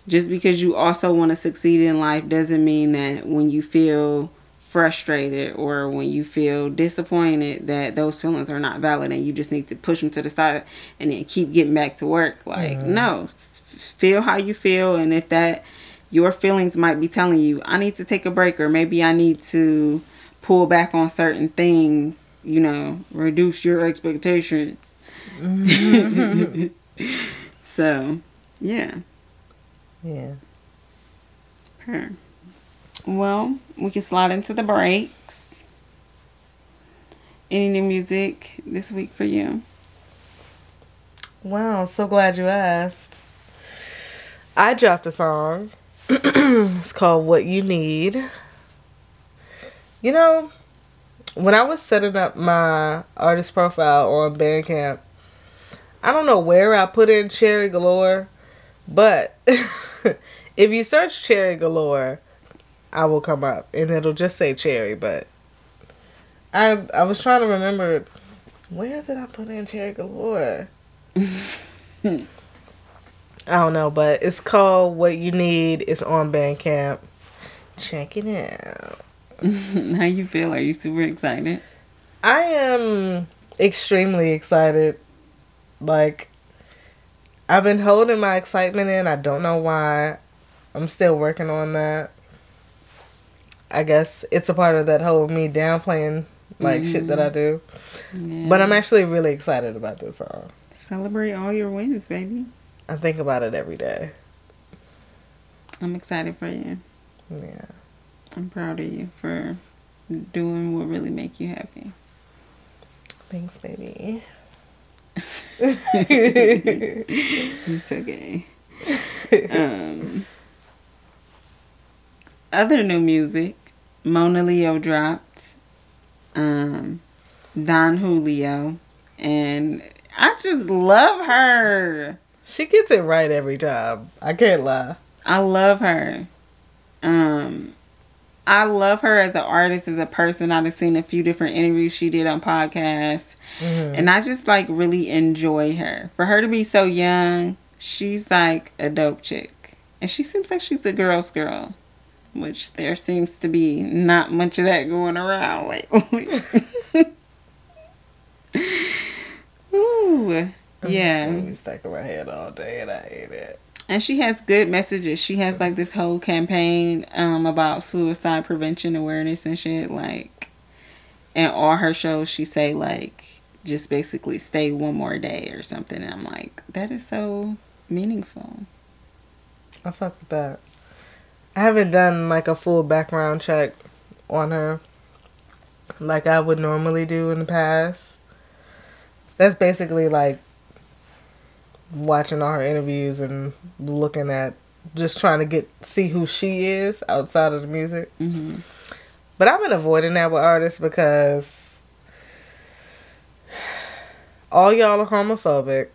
Just because you also want to succeed in life doesn't mean that when you feel frustrated or when you feel disappointed that those feelings are not valid and you just need to push them to the side and then keep getting back to work. Like, mm-hmm. no, feel how you feel and if that your feelings might be telling you i need to take a break or maybe i need to pull back on certain things you know reduce your expectations. Mm-hmm. so yeah. Yeah. Her. Well we can slide into the breaks. Any new music this week for you? Wow so glad you asked I dropped a song. it's called What You Need. You know, when I was setting up my artist profile on Bandcamp, I don't know where I put in Cherry Galore, but if you search Cherry Galore, I will come up and it'll just say Cherry, but I I was trying to remember where did I put in Cherry Galore? I don't know, but it's called What You Need. It's on Bandcamp. Check it out. How you feel? Are you super excited? I am extremely excited. Like I've been holding my excitement in. I don't know why. I'm still working on that. I guess it's a part of that whole me downplaying like mm-hmm. shit that I mm-hmm. do. Yeah. But I'm actually really excited about this song. Celebrate all your wins, baby. I think about it every day. I'm excited for you. Yeah. I'm proud of you for doing what really make you happy. Thanks, baby. You're so gay. Um, other new music, Monaleo dropped. Um, Don Julio, and I just love her. She gets it right every time. I can't lie. I love her. Um, I love her as an artist, as a person. I've seen a few different interviews she did on podcasts, mm-hmm. and I just like really enjoy her. For her to be so young, she's like a dope chick, and she seems like she's a girl's girl, which there seems to be not much of that going around lately. Ooh. Yeah. stuck in my head all day and I hate it. And she has good messages. She has like this whole campaign um about suicide prevention awareness and shit. Like in all her shows she say like just basically stay one more day or something. And I'm like, that is so meaningful. I fuck with that. I haven't done like a full background check on her like I would normally do in the past. That's basically like watching all her interviews and looking at just trying to get see who she is outside of the music. hmm But I've been avoiding that with artists because all y'all are homophobic.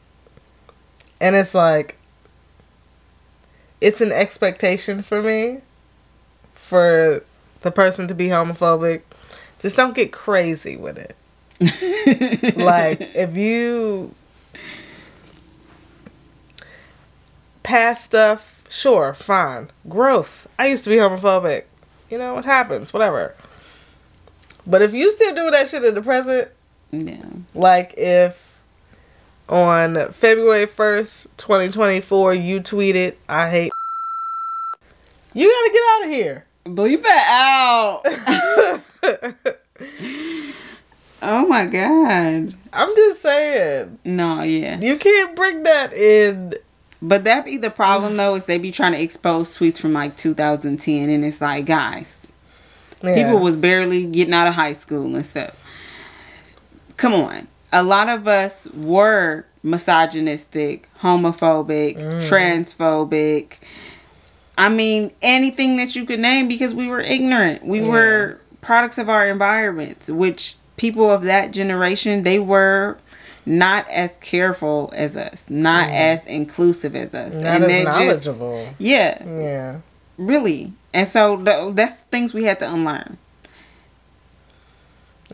And it's like it's an expectation for me for the person to be homophobic. Just don't get crazy with it. like if you pass stuff, sure, fine. Growth. I used to be homophobic. You know, it happens, whatever. But if you still doing that shit in the present, Yeah. like if on February 1st, 2024, you tweeted, I hate you gotta get out of here. Bleep it out. oh my god. I'm just saying. No, yeah. You can't bring that in. But that be the problem though, is they be trying to expose tweets from like 2010 and it's like, guys, Yeah. people was barely getting out of high school and stuff. Come on. A lot of us were misogynistic, homophobic, mm. transphobic. I mean, anything that you could name because we were ignorant. We were products of our environments, which people of that generation, they were not as careful as us, not mm. as inclusive as us. not as that just- knowledgeable. yeah, yeah. really. And so th- that's things we had to unlearn.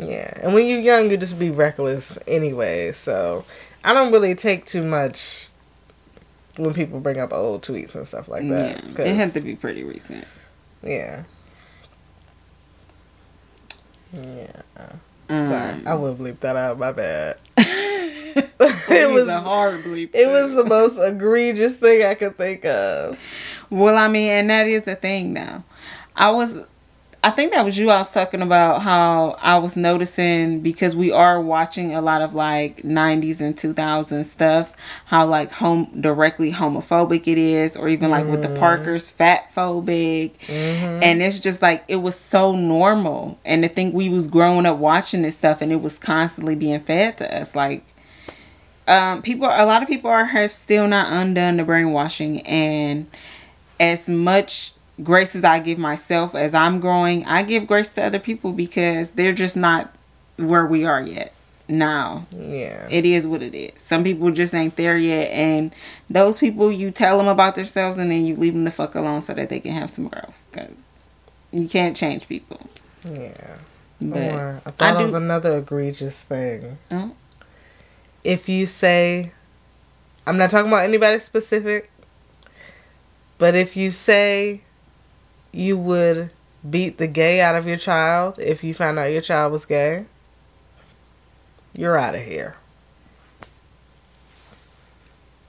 Yeah, and when you're young, you just be reckless anyway. So I don't really take too much when people bring up old tweets and stuff like that. yeah, it had 'cause- to be pretty recent. Yeah. Yeah. Um, Sorry, I will bleep that out. My bad. it was was a hard bleep. it was the most egregious thing I could think of. Well, I mean, and that is the thing now. I was, I think that was you I was talking about how I was noticing because we are watching a lot of like 90s and 2000s stuff, how like home directly homophobic it is, or even like with the Parkers, fat phobic. And it's just like, it was so normal. And to think we was growing up watching this stuff and it was constantly being fed to us. Like, um, people, a lot of people are have still not undone the brainwashing and as much grace as I give myself as I'm growing, I give grace to other people because they're just not where we are yet. Now, Yeah. it is what it is. Some people just ain't there yet, and those people you tell them about themselves and then you leave them the fuck alone so that they can have some growth because you can't change people. Yeah. But or I I thought of do- another egregious thing. Oh. If you say, I'm not talking about anybody specific, but if you say you would beat the gay out of your child if you found out your child was gay, you're out of here.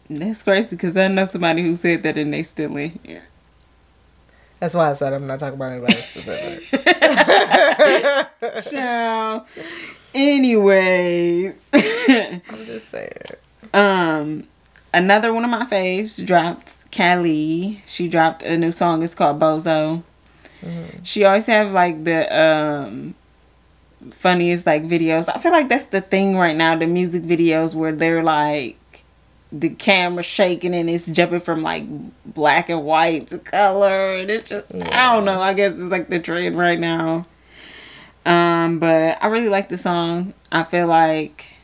that's crazy because I know somebody who said that and they still in here. That's why I said I'm not talking about anybody specific. Ciao. Anyways. I'm just saying. Um, another one of my faves dropped. Callie. She dropped a new song. It's called Bozo. She always have like the um funniest like videos. I feel like that's the thing right now. The music videos where they're like the camera shaking and it's jumping from like black and white to color and it's just I don't know. I guess it's like the trend right now. Um, but I really like the song. I feel like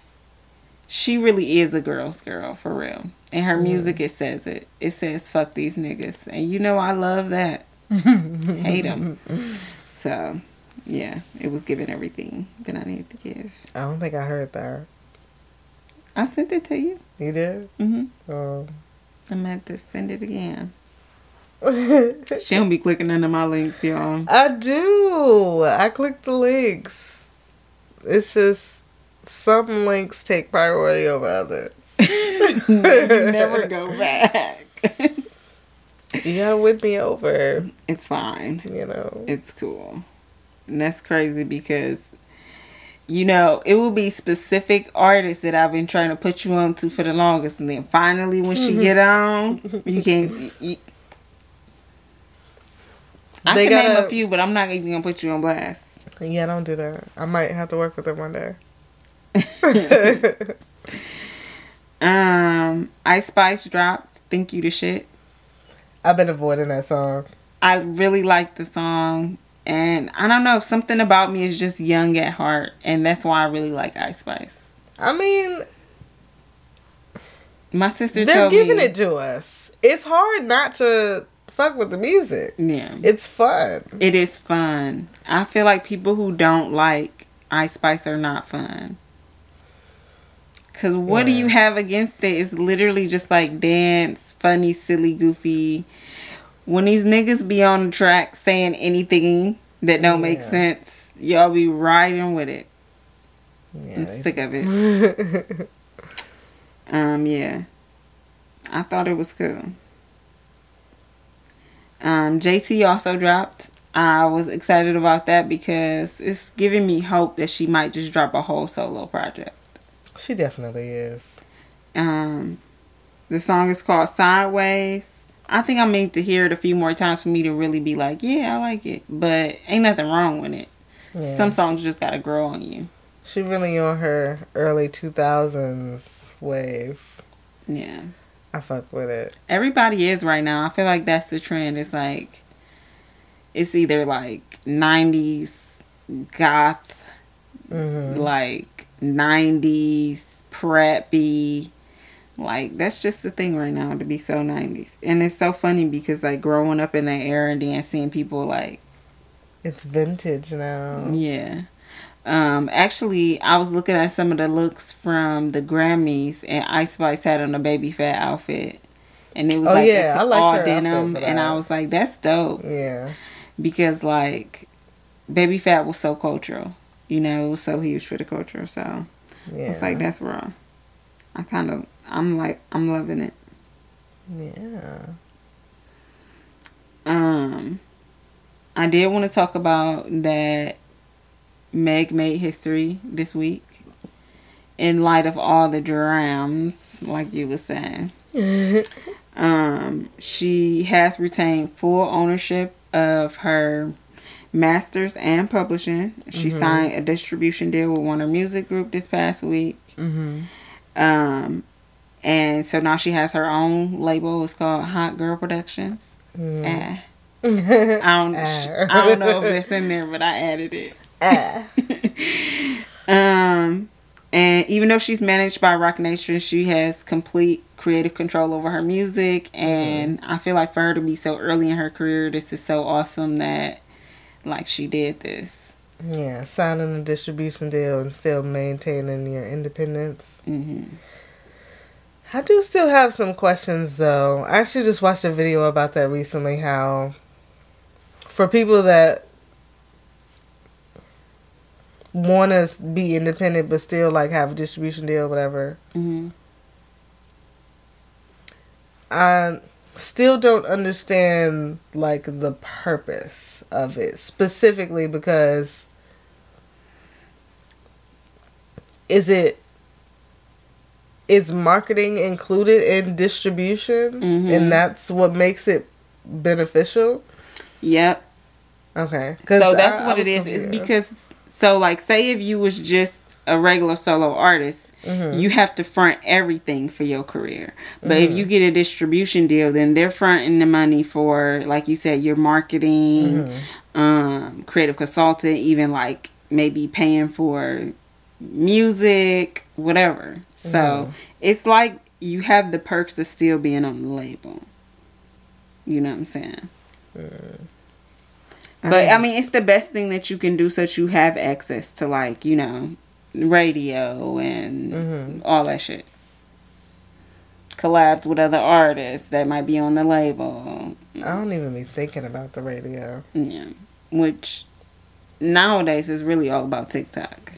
she really is a girl's girl for real. And her music it says it. It says fuck these niggas. And you know I love that. Hate them. So, yeah, it was giving everything that I needed to give. I don't think I heard that. I sent it to you. You did? Mm hmm Um, I'm at to send it again. She don't be clicking under my links, y'all. I do. I click the links. It's just some links take priority over others. you never go back. You gotta win me over, it's fine. you know. It's cool. And that's crazy because you know, it will be specific artists that I've been trying to put you on to for the longest, and then finally when she mm-hmm. get on, you can. You, I They can name gotta- a few, but I'm not even gonna put you on blast. Yeah, don't do that. I might have to work with them one day. Um, Ice Spice dropped "Think U the Shit." I've been avoiding that song. I really like the song, and I don't know if something about me is just young at heart, and that's why I really like Ice Spice. I mean, My sister they're giving me, it to us. It's hard not to fuck with the music. yeah, It's fun. it is fun. I feel like people who don't like Ice Spice are not fun. Cause what do you have against it? It's literally just like dance, funny, silly, goofy. When these niggas be on the track saying anything that don't make sense, y'all be riding with it. I'm sick of it. Um, yeah. I thought it was cool. Um, JT also dropped. I was excited about that because it's giving me hope that she might just drop a whole solo project. She definitely is. Um, the song is called Sideways. I think I need to hear it a few more times for me to really be like, yeah, I like it. But ain't nothing wrong with it. Yeah. Some songs just gotta grow on you. She really on her early 2000s wave. Yeah. I fuck with it. everybody is right now. I feel like that's the trend. It's like it's either like 90s goth, hmm like 90s preppy. Like that's just the thing right now to be so 90s. And it's so funny because like growing up in that era and then seeing people like It's vintage now. yeah. Um, actually, I was looking at some of the looks from the Grammys, and Ice Spice had on a Baby Phat outfit, and it was Oh, like yeah, a, like all denim, and I was like, "That's dope," Yeah. because like, Baby Phat was so cultural, you know, so huge for the culture. So Yeah. it's like that's raw. I kind of, I'm like, I'm loving it. Yeah. Um, I did want to talk about that Meg made history this week in light of all the drams, like you were saying. Um, she has retained full ownership of her masters and publishing. She Mhm. signed a distribution deal with Warner Music Group this past week. hmm Um, and so now she has her own label. It's called Hot Girl Productions. Mm. Eh. I don't, I don't know if it's in there, but I added it. um, and even though she's managed by Roc Nation, she has complete creative control over her music. And I feel like for her to be so early in her career, this is so awesome that like she did this. Yeah, signing a distribution deal and still maintaining your independence. hmm I do still have some questions though. I actually just watched a video about that recently how for people that want to be independent but still like have a distribution deal whatever. hmm I still don't understand like the purpose of it specifically because is it is marketing included in distribution Mhm. and that's what makes it beneficial Yep. okay So that's I- I what it was is. It's because so like say if you was just a regular solo artist, Mhm. you have to front everything for your career. But if Mm-hmm. you get a distribution deal, then they're fronting the money for like you said, your marketing, Mm-hmm. um, creative consultant, even like maybe paying for music, whatever. So Mm-hmm. it's like you have the perks of still being on the label. You know what I'm saying? But I mean, it's the best thing that you can do so that you have access to like you know radio and Mhm. all that shit. Collabs with other artists that might be on the label. I don't even be thinking about the radio Yeah, which nowadays is really all about TikTok.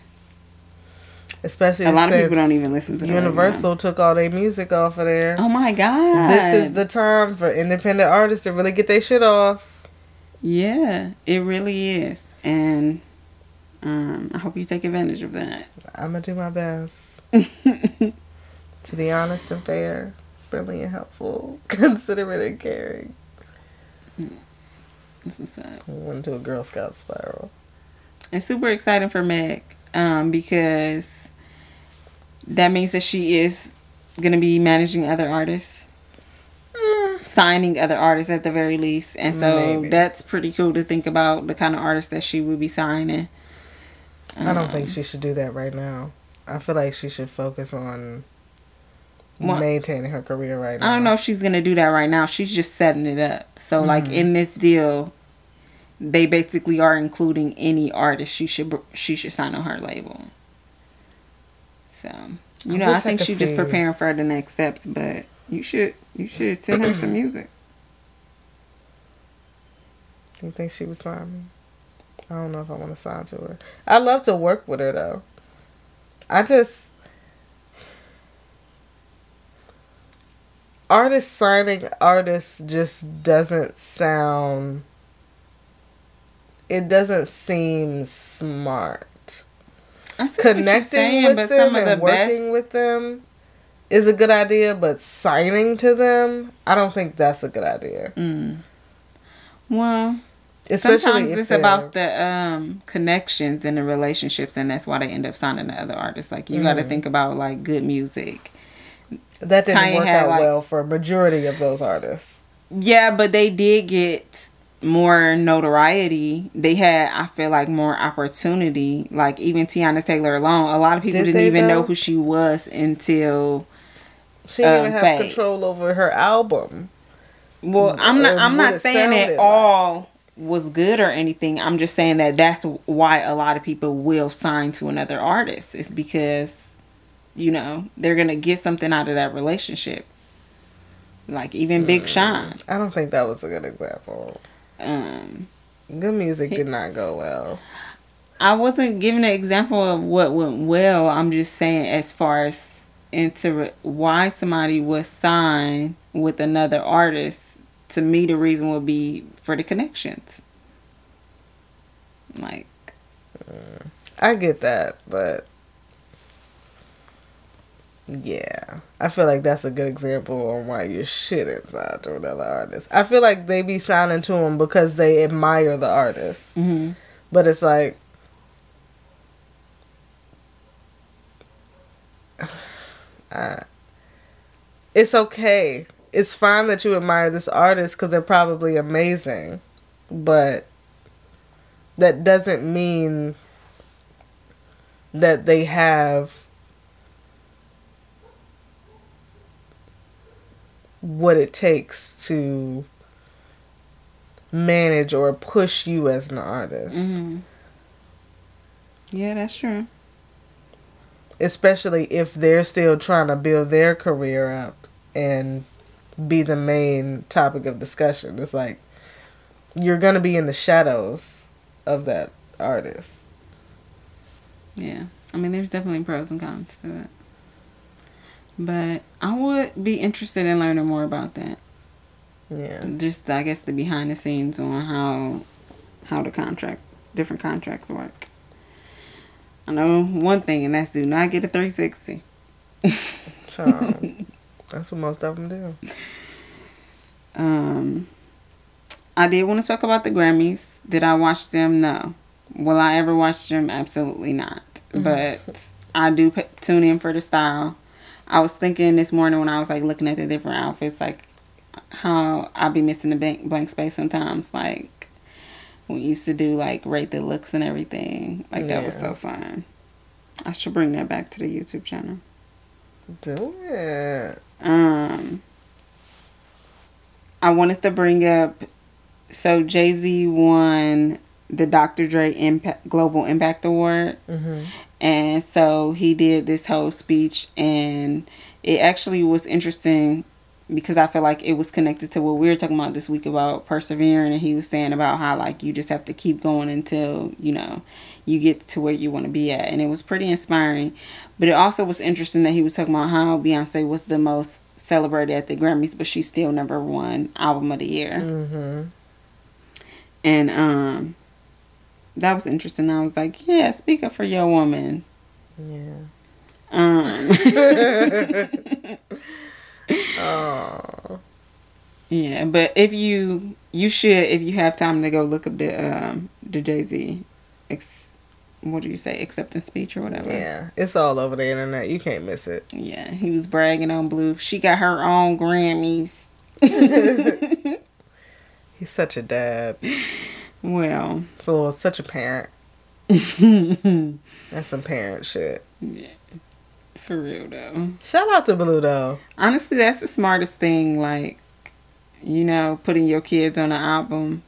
especially A lot of people don't even listen to Universal took all their music off of there. Oh my god! this is the time for independent artists to really get their shit off yeah, it really is, and Um, I hope you take advantage of that. I'm gonna do my best to be honest and fair, friendly and helpful, considerate and caring. This was sad. Went into a Girl Scout spiral. It's super exciting for Meg um, because that means that she is gonna be managing other artists, signing other artists at the very least, and so Maybe. that's pretty cool to think about the kind of artists that she would be signing. I don't think Um, she should do that right now. I feel like she should focus on What? maintaining her career right now. I don't know if she's gonna do that right now. She's just setting it up. So like Mm-hmm. in this deal, they basically are including any artist she should she should sign on her label. So you know, I, I think she's just preparing for the next steps. But you should you should send her some music. You think she would sign me? I don't know if I want to sign to her. I love to work with her though. I just artist signing artists just doesn't sound it doesn't seem smart. I see what you're saying, with but them some of the working best. with them is a good idea, but signing to them, I don't think that's a good idea. Mm. Well, Especially sometimes it's about the um, connections and the relationships, and that's why they end up signing to other artists. Like you got to think about like good music. That didn't Kanye work had, out like- well for a majority of those artists. Yeah, but they did get more notoriety. They had, I feel like, more opportunity. Like even Teyana Taylor alone, a lot of people Did didn't even know though? who she was until. She didn't Um, even have control over her album. Well, I'm not. I'm not saying that all was good or anything. I'm just saying that that's why a lot of people will sign to another artist. It's because, you know, they're gonna get something out of that relationship. Like even Mm. Big Sean. I don't think that was a good example. Um, Good music did not go well. I wasn't giving an example of what went well. I'm just saying as far as into why somebody was signed with another artist. To me, the reason would be for the connections. Like, I get that, but yeah, I feel like that's a good example on why you shouldn't sign to another artist. I feel like they be signing to them because they admire the artist, mhm. but it's like. Uh, it's okay. It's fine that you admire this artist because they're probably amazing, but that doesn't mean that they have what it takes to manage or push you as an artist. Mhm. Yeah, that's true. especially if they're still trying to build their career up and be the main topic of discussion. It's like you're going to be in the shadows of that artist. Yeah. I mean, there's definitely pros and cons to it. But I would be interested in learning more about that. Yeah. Just, I guess, the behind the scenes on how how the contracts, different contracts work. I know one thing, and that's do not get a 360. Child. That's what most of them do. Um, I did want to talk about the Grammys. Did I watch them? No. Will I ever watch them? Absolutely not. But I do p- tune in for the style. I was thinking this morning when I was like looking at the different outfits, like how I be missing the blank, blank space sometimes. Like we used to do like rate the looks and everything. Like that was so fun. I should bring that back to the YouTube channel. Do it. Um, I wanted to bring up. So Jay Z won the Dr. Dre Impact Global Impact Award, hmm and so he did this whole speech, and it actually was interesting because I feel like it was connected to what we were talking about this week about persevering, and he was saying about how like you just have to keep going until you know you get to where you want to be at, and it was pretty inspiring. But it also was interesting that he was talking about how Beyonce was the most celebrated at the Grammys, but she's still number one album of the year. hmm And um that was interesting. I was like, yeah, speak up for your woman. Yeah. Um, Oh. yeah, but if you you should if you have time to go look up the um the Jay Z, ex, what do you say acceptance speech or whatever. Yeah. It's all over the internet. You can't miss it. Yeah, he was bragging on Blue. She got her own Grammys. He's such a dad. Well, So such a parent. That's some parent shit. Yeah. For real though. Shout out to Blue though. Honestly, that's the smartest thing. Like, you know, putting your kids on an album,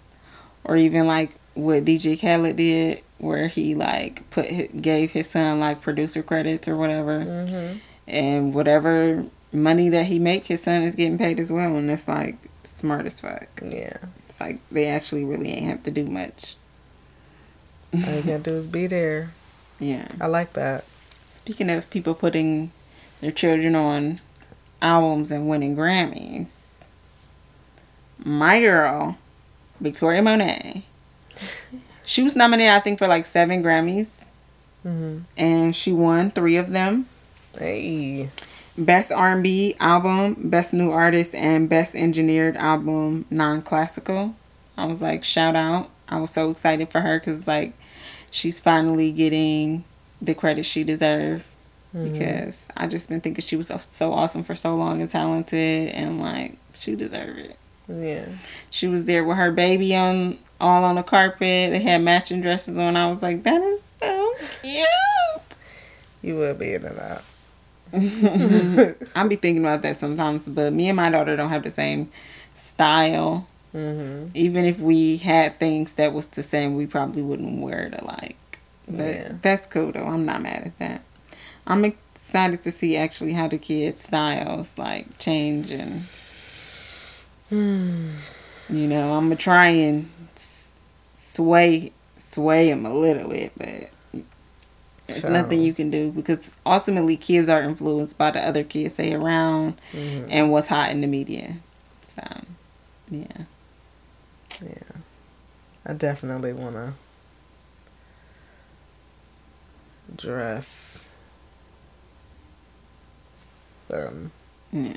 or even like what DJ Khaled did, where he like put gave his son like producer credits or whatever, Mm-hmm. and whatever money that he make, his son is getting paid as well, and that's like smart as fuck. Yeah. It's like they actually really ain't have to do much. All you gotta do is be there. Yeah. I like that. Speaking of people putting their children on albums and winning Grammys, my girl, Victoria Monet, she was nominated, I think, for like seven Grammys, Mm-hmm. and she won three of them: Hey. Best R&B album, Best New Artist, and Best Engineered Album Non-Classical. I was like, shout out! I was so excited for her because like she's finally getting the credit she deserved because I just been thinking she was so, so awesome for so long and talented and like she deserved it. Yeah. She was there with her baby on all on the carpet. They had matching dresses on. I was like, that is so cute. You will be in that. I be thinking about that sometimes, but me and my daughter don't have the same style. Mm-hmm. Even if we had things that was the same, we probably wouldn't wear it alike. But Yeah. that's cool though. I'm not mad at that. I'm excited to see actually how the kids' styles like change and you know I'm gonna try and sway sway them a little bit, but there's So- nothing you can do because ultimately kids are influenced by the other kids they around Mm-hmm. and what's hot in the media. So yeah. Yeah. I definitely wanna dress them. Yeah.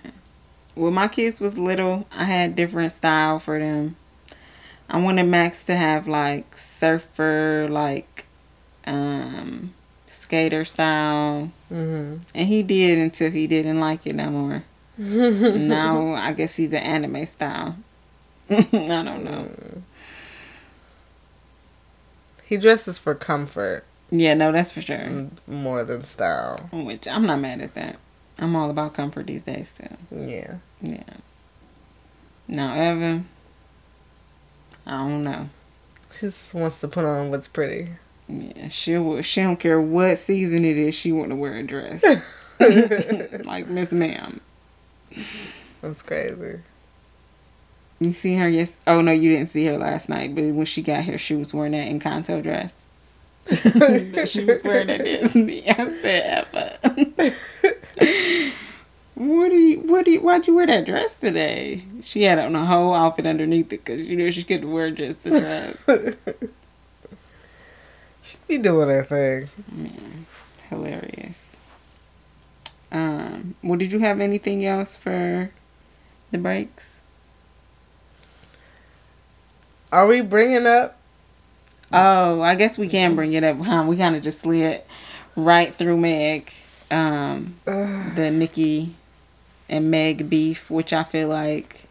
When my kids was little, I had different style for them. I wanted Max to have like surfer, like um skater style. Mm-hmm. And he did until he didn't like it no more. now I guess he's an anime style. I don't know. He dresses for comfort Yeah, no, that's for sure. more than style. Which I'm not mad at that. I'm all about comfort these days too. Yeah. Yeah. Now Evan, I don't know. She just wants to put on what's pretty. Yeah, she will. She don't care what season it is. She want to wear a dress, like Miss Ma'am. That's crazy. You see her? Yes. Oh no, you didn't see her last night. But when she got here, she was wearing that Encanto dress. she was wearing at Disney. I said, Eva. What do you? What do you? Why'd you wear that dress today? She had on a whole outfit underneath it because you know she couldn't wear just the dress. She be doing her thing. Man, hilarious. Um. Well, did you have anything else for the breaks? Are we bringing up? Oh, I guess we can bring it up. Huh? We kind of just slid right through Meg, um, the Nikki and Meg beef, which I feel like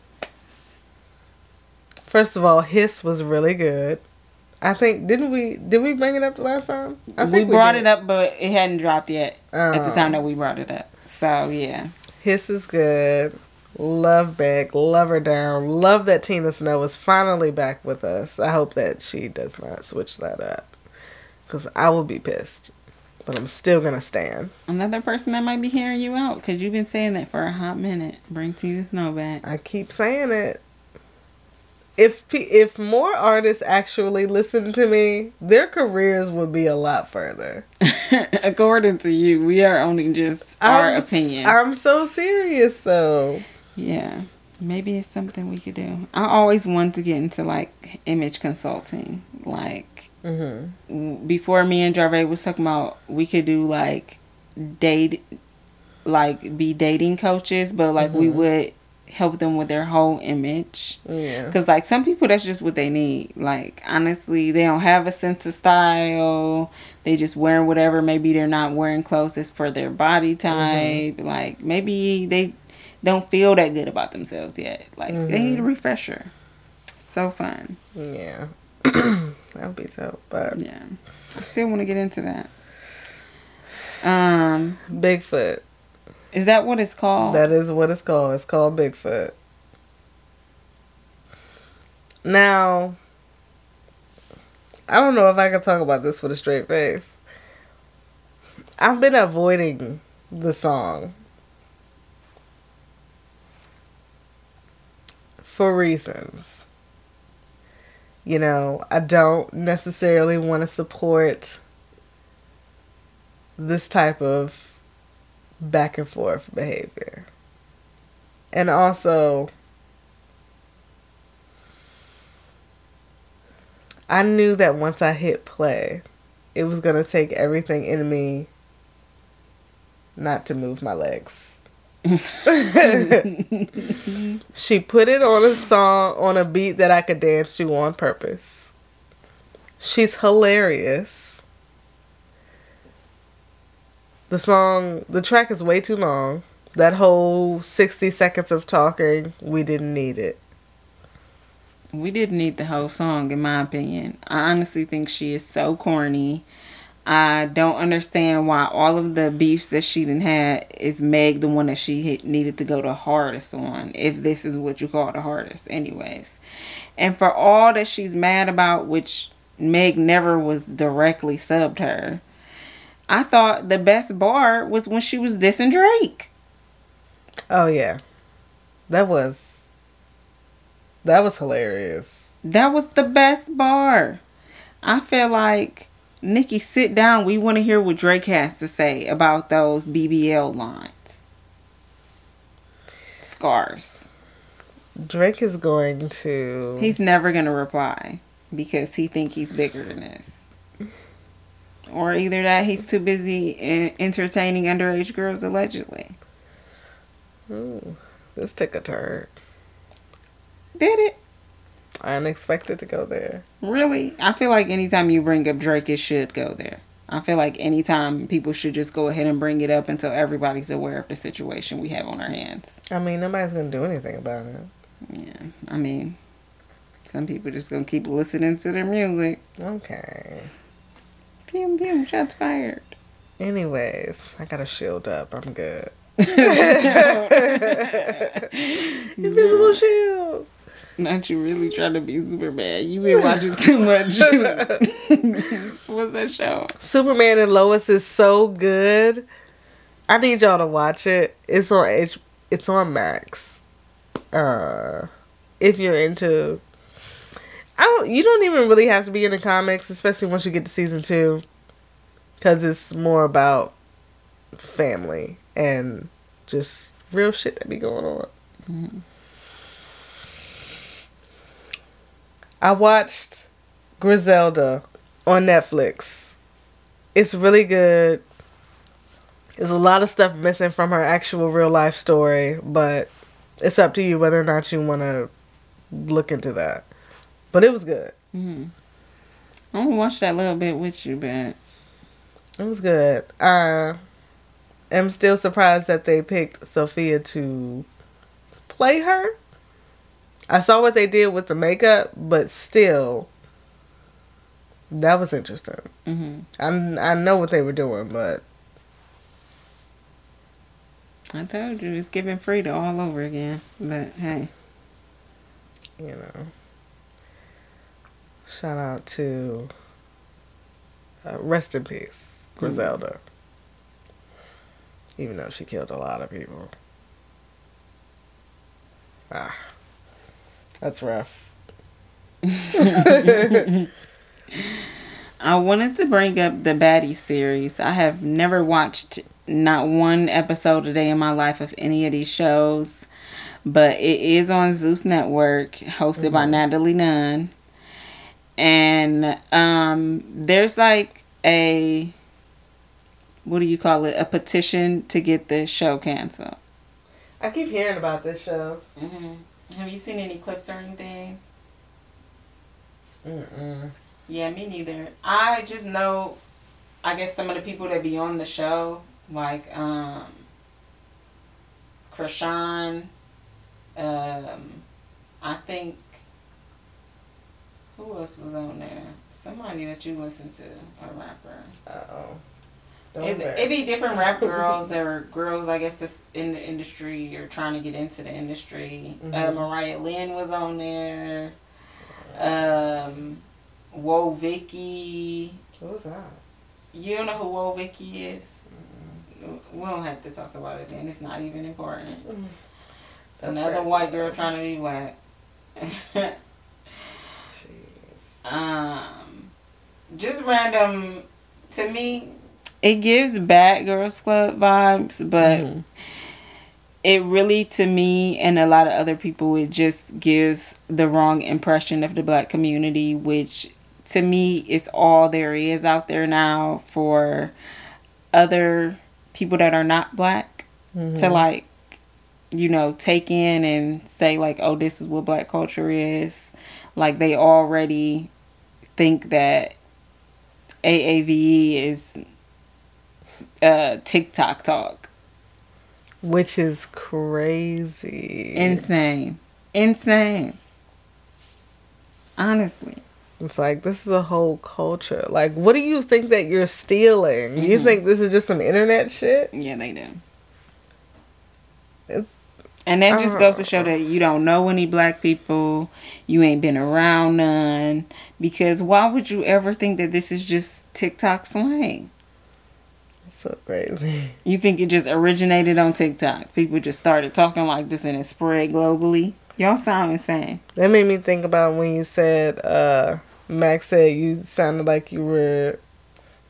First of all, Hiss was really good. I think didn't we did we bring it up the last time? I we brought did. it up, but it hadn't dropped yet at the Oh. time that oh. we brought it up. So yeah, Hiss is good. Love Beck. Love her down. Love that Tina Snow is finally back with us. I hope that she does not switch that up. Because I will be pissed. But I'm still going to stand. another person that might be hearing you out because you've been saying that for a hot minute. Bring Tina Snow back. I keep saying it. If if more artists actually listen to me, their careers would be a lot further. According to you, we are only just our I'm s- opinion. I'm so serious though. yeah. Maybe it's something we could do. I always wanted to get into like image consulting. Like Mm-hmm. before me and Jarvey was talking about we could do like date like be dating coaches, but like we mm-hmm. would help them with their whole image. Yeah. Cause like some people, that's just what they need. Like honestly, they don't have a sense of style. They just wearing whatever. Maybe they're not wearing clothes that's for their body type. Mm-hmm. Like maybe they don't feel that good about themselves yet. Like they need a mm-hmm. refresher. So fun. Yeah. that would be dope. But Yeah, I still want to get into that. Um, Bigfoot. is that what it's called? That is what it's called. It's called Bigfoot. Now, I don't know if I can talk about this with a straight face. I've been avoiding the song for reasons. You know, I don't necessarily want to support this type of back and forth behavior. And also, I knew that once I hit play, it was going to take everything in me not to move my legs. she put it on a song, on a beat that I could dance to on purpose. She's hilarious. The song, the track is way too long. That whole 60 seconds of talking, we didn't need it. We didn't need the whole song, in my opinion. I honestly think she is so corny. I don't understand why all of the beefs that she didn't had is Meg the one that she hit, needed to go the hardest on, if this is what you call the hardest, anyways. And for all that she's mad about, which Meg never was directly subbed her, I thought the best bar was when she was dissing Drake. Oh, yeah. That was. That was hilarious. That was the best bar. I feel like Nikki, sit down. We want to hear what Drake has to say about those BBL lines. Scars. Drake is going to. He's never gonna reply because he think he's bigger than this. Or either that he's too busy en- entertaining underage girls allegedly. Ooh, this took a turn. Did it? I didn't expect it to go there. Really? I feel like anytime you bring up Drake, it should go there. I feel like anytime people should just go ahead and bring it up until everybody's aware of the situation we have on our hands. I mean, nobody's going to do anything about it. Yeah. I mean, some people just gonna keep listening to their music. Okay. Pew pew, shots fired. Anyways, I got a shield up. I'm good. Invisible shield. Not you really trying to be Superman. You been watching too much. What's that show? Superman and Lois is so good. I need y'all to watch it. It's on H. It's on Max. Uh, if you're into, I don't. You don't even really have to be into comics, especially once you get to season two, because it's more about family and just real shit that be going on. I watched Griselda on Netflix. It's really good. There's a lot of stuff missing from her actual real life story, but it's up to you whether or not you want to look into that. But it was good. Mm-hmm. I'm gonna watch that little bit with you, but It was good. I am still surprised that they picked Sophia to play her. I saw what they did with the makeup, but still, that was interesting. hmm I, I know what they were doing, but I told you it's giving Frida all over again. But hey, you know. Shout out to uh, rest in peace, Griselda. Even though she killed a lot of people. Ah, that's rough. I wanted to bring up the Baddie series. I have never watched not one episode a day in my life of any of these shows. but it is on Zeus Network, hosted by Natalie Nunn. And um, there's like a what do you call it? A petition to get the show canceled. I keep hearing about this show. Mm-hmm. Have you seen any clips or anything? Mm-mm. Yeah, me neither. I just know, I guess some of the people that be on the show, like um, Chrisean, um, I think, who else was on there? Somebody that you listen to, a rapper. Uh-oh. It, it be different rap girls. There are girls, I guess, that's in the industry or trying to get into the industry. Uh, Mhm. Mariah Lynn was on there. Um, Woah Vicky. Was that? You don't know who Woah Vicky is? We don't have to talk about it then. It's not even important. That's Another crazy. white girl trying to be white. Jeez. um, just random. To me, it gives Bad Girls Club vibes, but Mhm. it really, to me and a lot of other people, it just gives the wrong impression of the black community, which to me is all there is out there now for other people that are not black to Mhm. like you know take in and say like oh this is what black culture is like they already think that AAVE is uh TikTok talk Which is crazy. insane insane honestly It's like this is a whole culture. Like, what do you think that you're stealing? You Mhm. think this is just some internet shit? yeah they do It's- and that just goes to show that you don't know any black people you ain't been around none because why would you ever think that this is just TikTok slang so crazy. You think it just originated on TikTok? People just started talking like this and it spread globally? Y'all sound insane. That made me think about when you said, uh, Max said you sounded like you were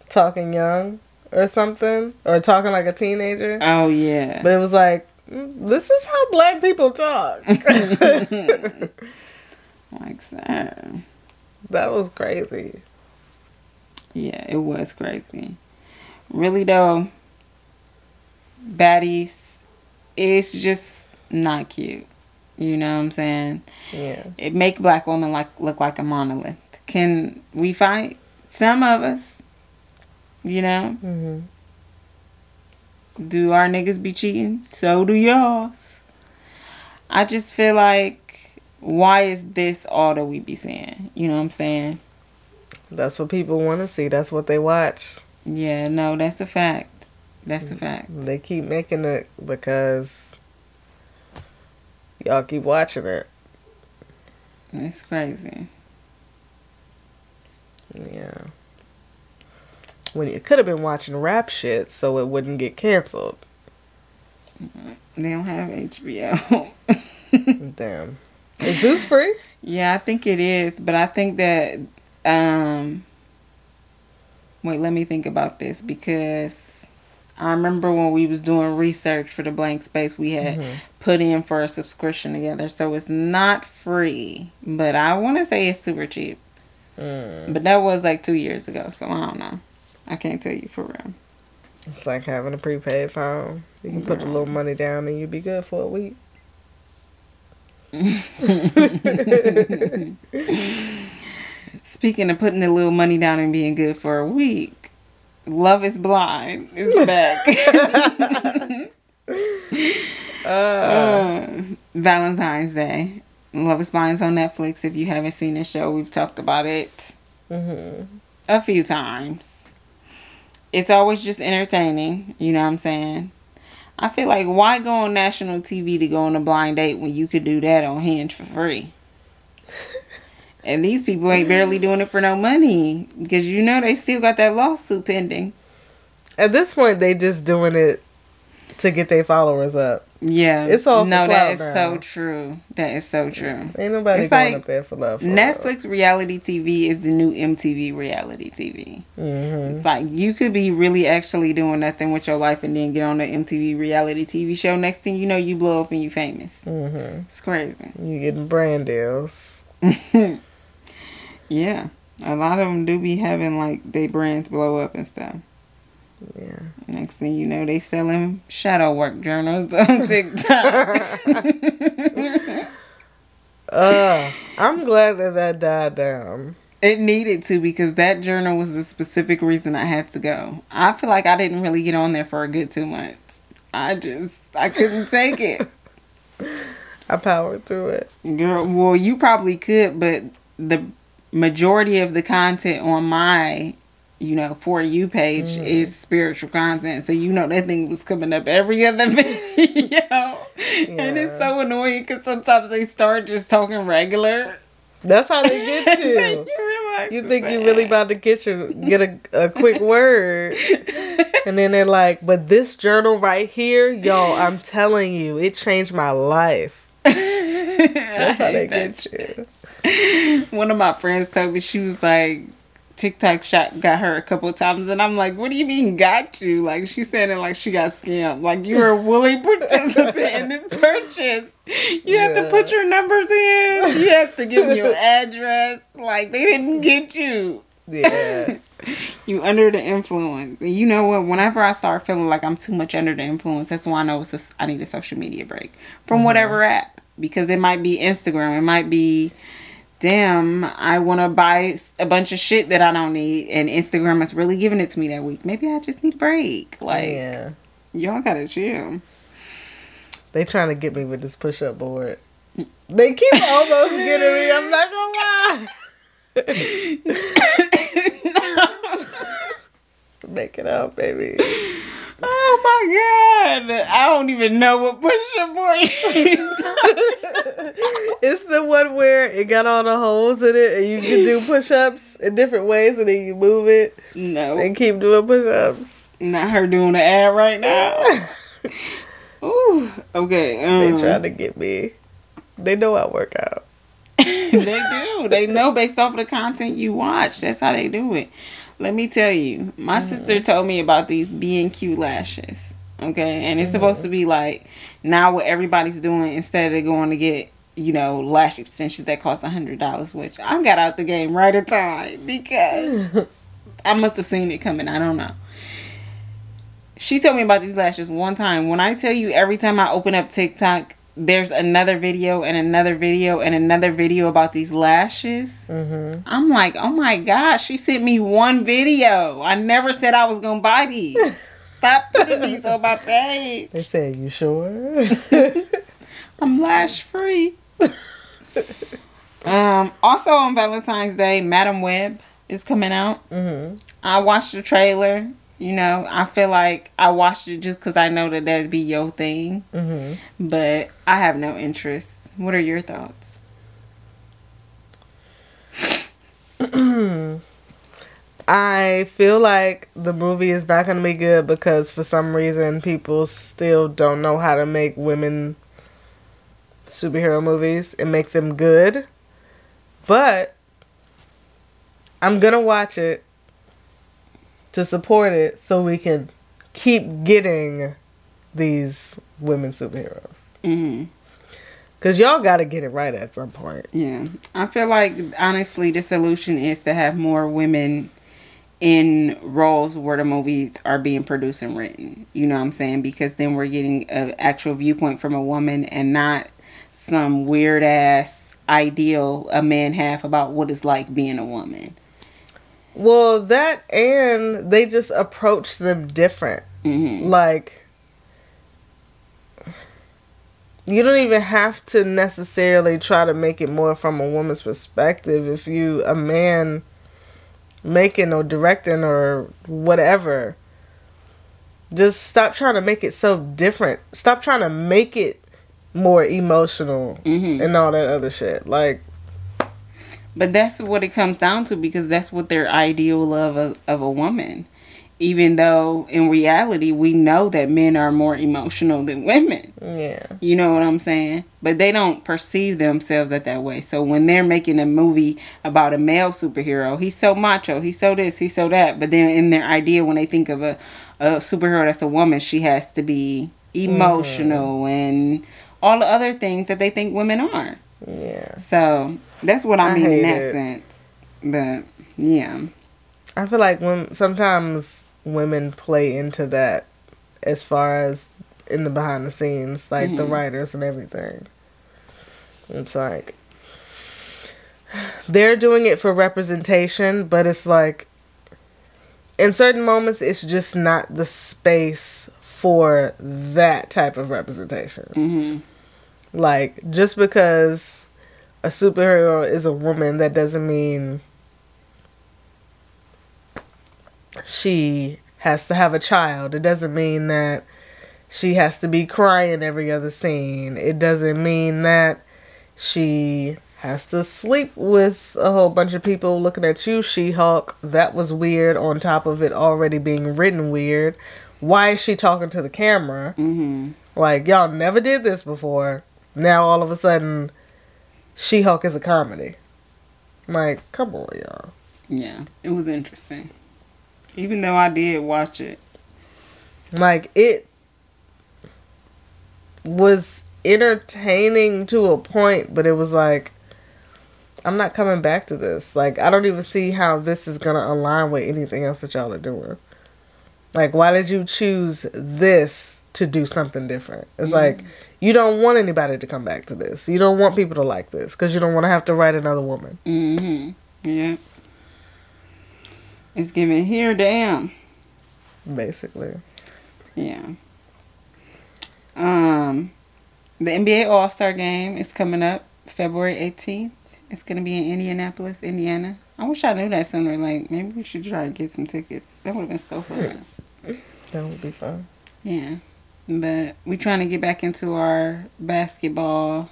talking young or something, or talking like a teenager. Oh yeah. But it was like, mm, this is how black people talk. like so. that was crazy. Yeah, it was crazy. Really though, baddies, it's just not cute. You know what I'm saying? Yeah. It make black women like look like a monolith. Can we fight? Some of us. You know? hmm Do our niggas be cheating? So do y'all's. I just feel like, why is this all that we be seeing? You know what I'm saying? That's what people want to see. That's what they watch. Yeah, no, that's a fact. That's a fact. They keep making it because y'all keep watching it. It's crazy. Yeah. When you could have been watching rap shit so it wouldn't get canceled. They don't have HBO. Damn. Is Zeus free? yeah, I think it is, but I think that um wait, let me think about this because I remember when we was doing research for the blank space we had Mhm. put in for a subscription together. So it's not free, but I want to say it's super cheap. Mm. But that was like 2 years ago, so I don't know. I can't tell you for real. It's like having a prepaid phone. You can put a little money down and you'll be good for a week. Speaking of putting a little money down and being good for a week, Love is Blind is back. Uh, Uh, Valentine's Day. Love is Blind is on Netflix. If you haven't seen the show, we've talked about it hmm a few times. It's always just entertaining, you know what I'm saying? I feel like why go on national TV to go on a blind date when you could do that on Hinge for free? And these people ain't barely doing it for no money because you know they still got that lawsuit pending. At this point, they just doing it to get their followers up. Yeah. It's all for No, that is clout so true. That is so true. Ain't nobody It's going like up there for love. For Netflix reality TV is the new MTV reality TV. Mm-hmm. It's like you could be really actually doing nothing with your life and then get on the MTV reality TV show. Next thing you know, you blow up and you famous. Mm-hmm. It's crazy. You getting brand deals. Yeah. A lot of them do be having like their brands blow up and stuff. Yeah. Next thing you know, they selling shadow work journals on TikTok. Uh, I'm glad that that died down. it needed to because that journal was the specific reason I had to go. I feel like I didn't really get on there for a good two months. I just I couldn't take it. I powered through it. Girl, well, you probably could, but the majority of the content on my, you know, for you page mm-hmm. is spiritual content. So you know that thing was coming up every other video, and it's so annoying because sometimes they start just talking regular. That's how they get you you. You think you really about to get you get a, a quick word, and then they're like, "But this journal right here, yo, I'm telling you, it changed my life." That's how they get you. One of my friends told me she was like, TikTok shop got her a couple times, and I'm like, "What do you mean got you?" Like she said it like she got scammed. Like you were a willing participant in this purchase. You have to put your numbers in. You have to give your address. Like they didn't get you. Yeah. You under the influence. And you know what? Whenever I start feeling like I'm too much under the influence, that's when I know it's a, I need a social media break from mm-hmm. whatever app. Because it might be Instagram. It might be, damn, I want to buy a bunch of shit that I don't need. And Instagram is really giving it to me that week. Maybe I just need a break. Like, yeah. y'all gotta chill. They trying to get me with this push up board. They keep almost getting me. I'm not gonna lie. Make it out, baby. Oh my god. I don't even know what push up boy is. It's the one where it got all the holes in it, and you can do push ups in different ways, and then you move it no. and keep doing push ups. Not her doing the ad right now. Ooh. Okay. They Um, trying to get me. They know I work out. they do. They know based off of the content you watch. That's how they do it. Let me tell you, my mm. sister told me about these B and Q lashes. Okay, and it's supposed to be like now what everybody's doing instead of going to get you know lash extensions that cost a hundred dollars, which I got out the game right at time because I must have seen it coming. I don't know. She told me about these lashes one time. When I tell you, every time I open up TikTok, there's another video and another video and another video about these lashes. Mm-hmm. I'm like, oh my gosh, she sent me one video. I never said I was gonna buy these. Stop putting these on my page. They said, "You sure?" I'm lash free. um, also on Valentine's Day, Madame Web is coming out. mm-hmm. I watched the trailer. You know, I feel like I watched it just because I know that that'd be your thing, Mm-hmm. but I have no interest. What are your thoughts? I feel like the movie is not going to be good because for some reason people still don't know how to make women superhero movies and make them good. But I'm going to watch it to support it so we can keep getting these women superheroes. Mm-hmm. Cuz y'all got to get it right at some point. Yeah, I feel like honestly, the solution is to have more women in roles where the movies are being produced and written. You know what I'm saying? Because then we're getting an actual viewpoint from a woman and not some weird ass ideal a man have about what it's like being a woman. Well, that and they just approach them different. hmm like you don't even have to necessarily try to make it more from a woman's perspective if you a man making or directing or whatever. Just stop trying to make it so different. Stop trying to make it more emotional hmm and all that other shit. Like But that's what it comes down to because that's what their ideal of a, of a woman even though in reality we know that men are more emotional than women. Yeah. You know what I'm saying? But they don't perceive themselves at that way. So when they're making a movie about a male superhero, he's so macho, he's so this, he's so that. But then in their idea, when they think of a, a superhero that's a woman, she has to be emotional mm-hmm. and all the other things that they think women are. Yeah. So that's what I, I mean in that it. sense. But yeah. I feel like when sometimes women play into that as far as in the behind the scenes, like the Mhm. writers and everything. It's like they're doing it for representation, but it's like in certain moments it's just not the space for that type of representation. hmm Like just because a superhero is a woman, that doesn't mean she has to have a child. It doesn't mean that she has to be crying every other scene. It doesn't mean that she has to sleep with a whole bunch of people looking at you, She Hulk. That was weird on top of it already being written weird. Why is she talking to the camera? hmm Like y'all never did this before. Now all of a sudden, She Hulk is a comedy. Like, come on, y'all. Yeah. It was interesting. Even though I did watch it. Like it was entertaining to a point, but it was like, I'm not coming back to this. Like, I don't even see how this is gonna align with anything else that y'all are doing. Like, why did you choose this to do something different? It's like you don't want anybody to come back to this. You don't want people to like this because you don't want to have to write another woman. Mm-hmm. Yeah. It's giving here damn. Basically, Yeah. Um, the NBA All Star Game is coming up February 18th. It's gonna be in Indianapolis, Indiana. I wish I knew that sooner. Like maybe we should try to get some tickets. That would have been so fun. that would be fun. Yeah, but we're trying to get back into our basketball.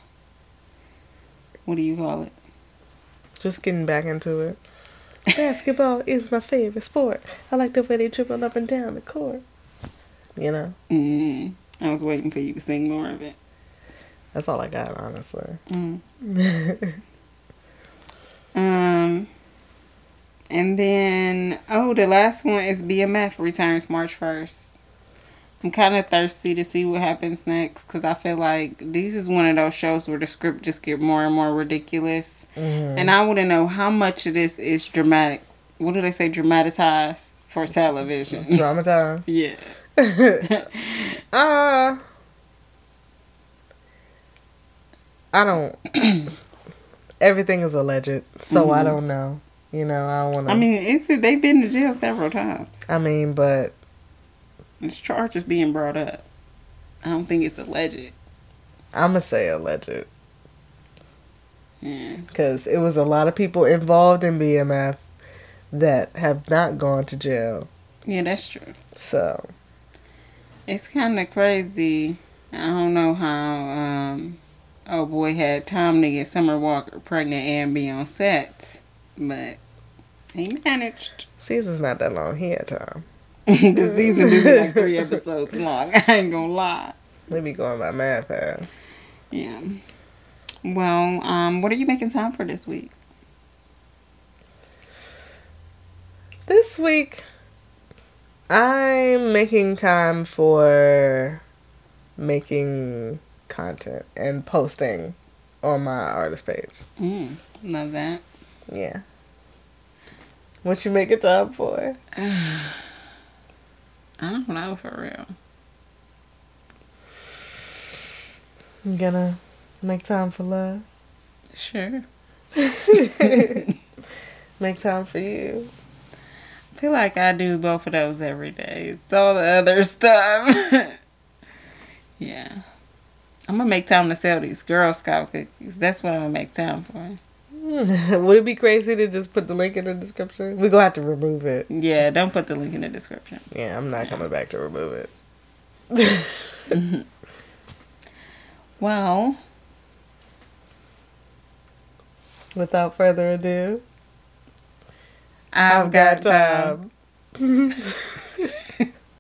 What do you call it? Just getting back into it. Basketball is my favorite sport. I like the way they dribble up and down the court. You know, Mm, I was waiting for you to sing more of it. that's all I got, honestly. Mm. Um, and then oh, the last one is BMF returns March first. I'm kind of thirsty to see what happens next because I feel like these is one of those shows where the script just get more and more ridiculous, Mhm. and I want to know how much of this is dramatic. What do they say? Dramatized for television. Dramatized. yeah. Uh, I don't. Everything is alleged, so I Mhm. don't know. You know, I don't want to. I mean, it's they've been to jail several times. I mean, but This charge is being brought up. I don't think it's alleged. I'm gonna say alleged Yeah. because it was a lot of people involved in BMF that have not gone to jail. Yeah, that's true. So It's kind of crazy. I don't know how. Um, oh boy, had time to get Summer Walker pregnant and be on set, but he managed. season's not that long. He had time. the season is like three episodes long. I ain't gonna lie. Let me go on my math fast. Yeah. Well, um, what are you making time for this week? This week, I'm making time for making content and posting on my artist page. Mm, love that. Yeah. What you making time for? I don't know for real. I'm gonna make time for love? Sure. Make time for you. I feel like I do both of those every day. It's all the other stuff. yeah. I'm gonna make time to sell these Girl Scout cookies. That's what I'm gonna make time for. Would it be crazy to just put the link in the description? We're gonna have to remove it. Yeah, don't put the link in the description. Yeah, I'm not coming back to remove it. Well, Without further ado, I've, got, time. time.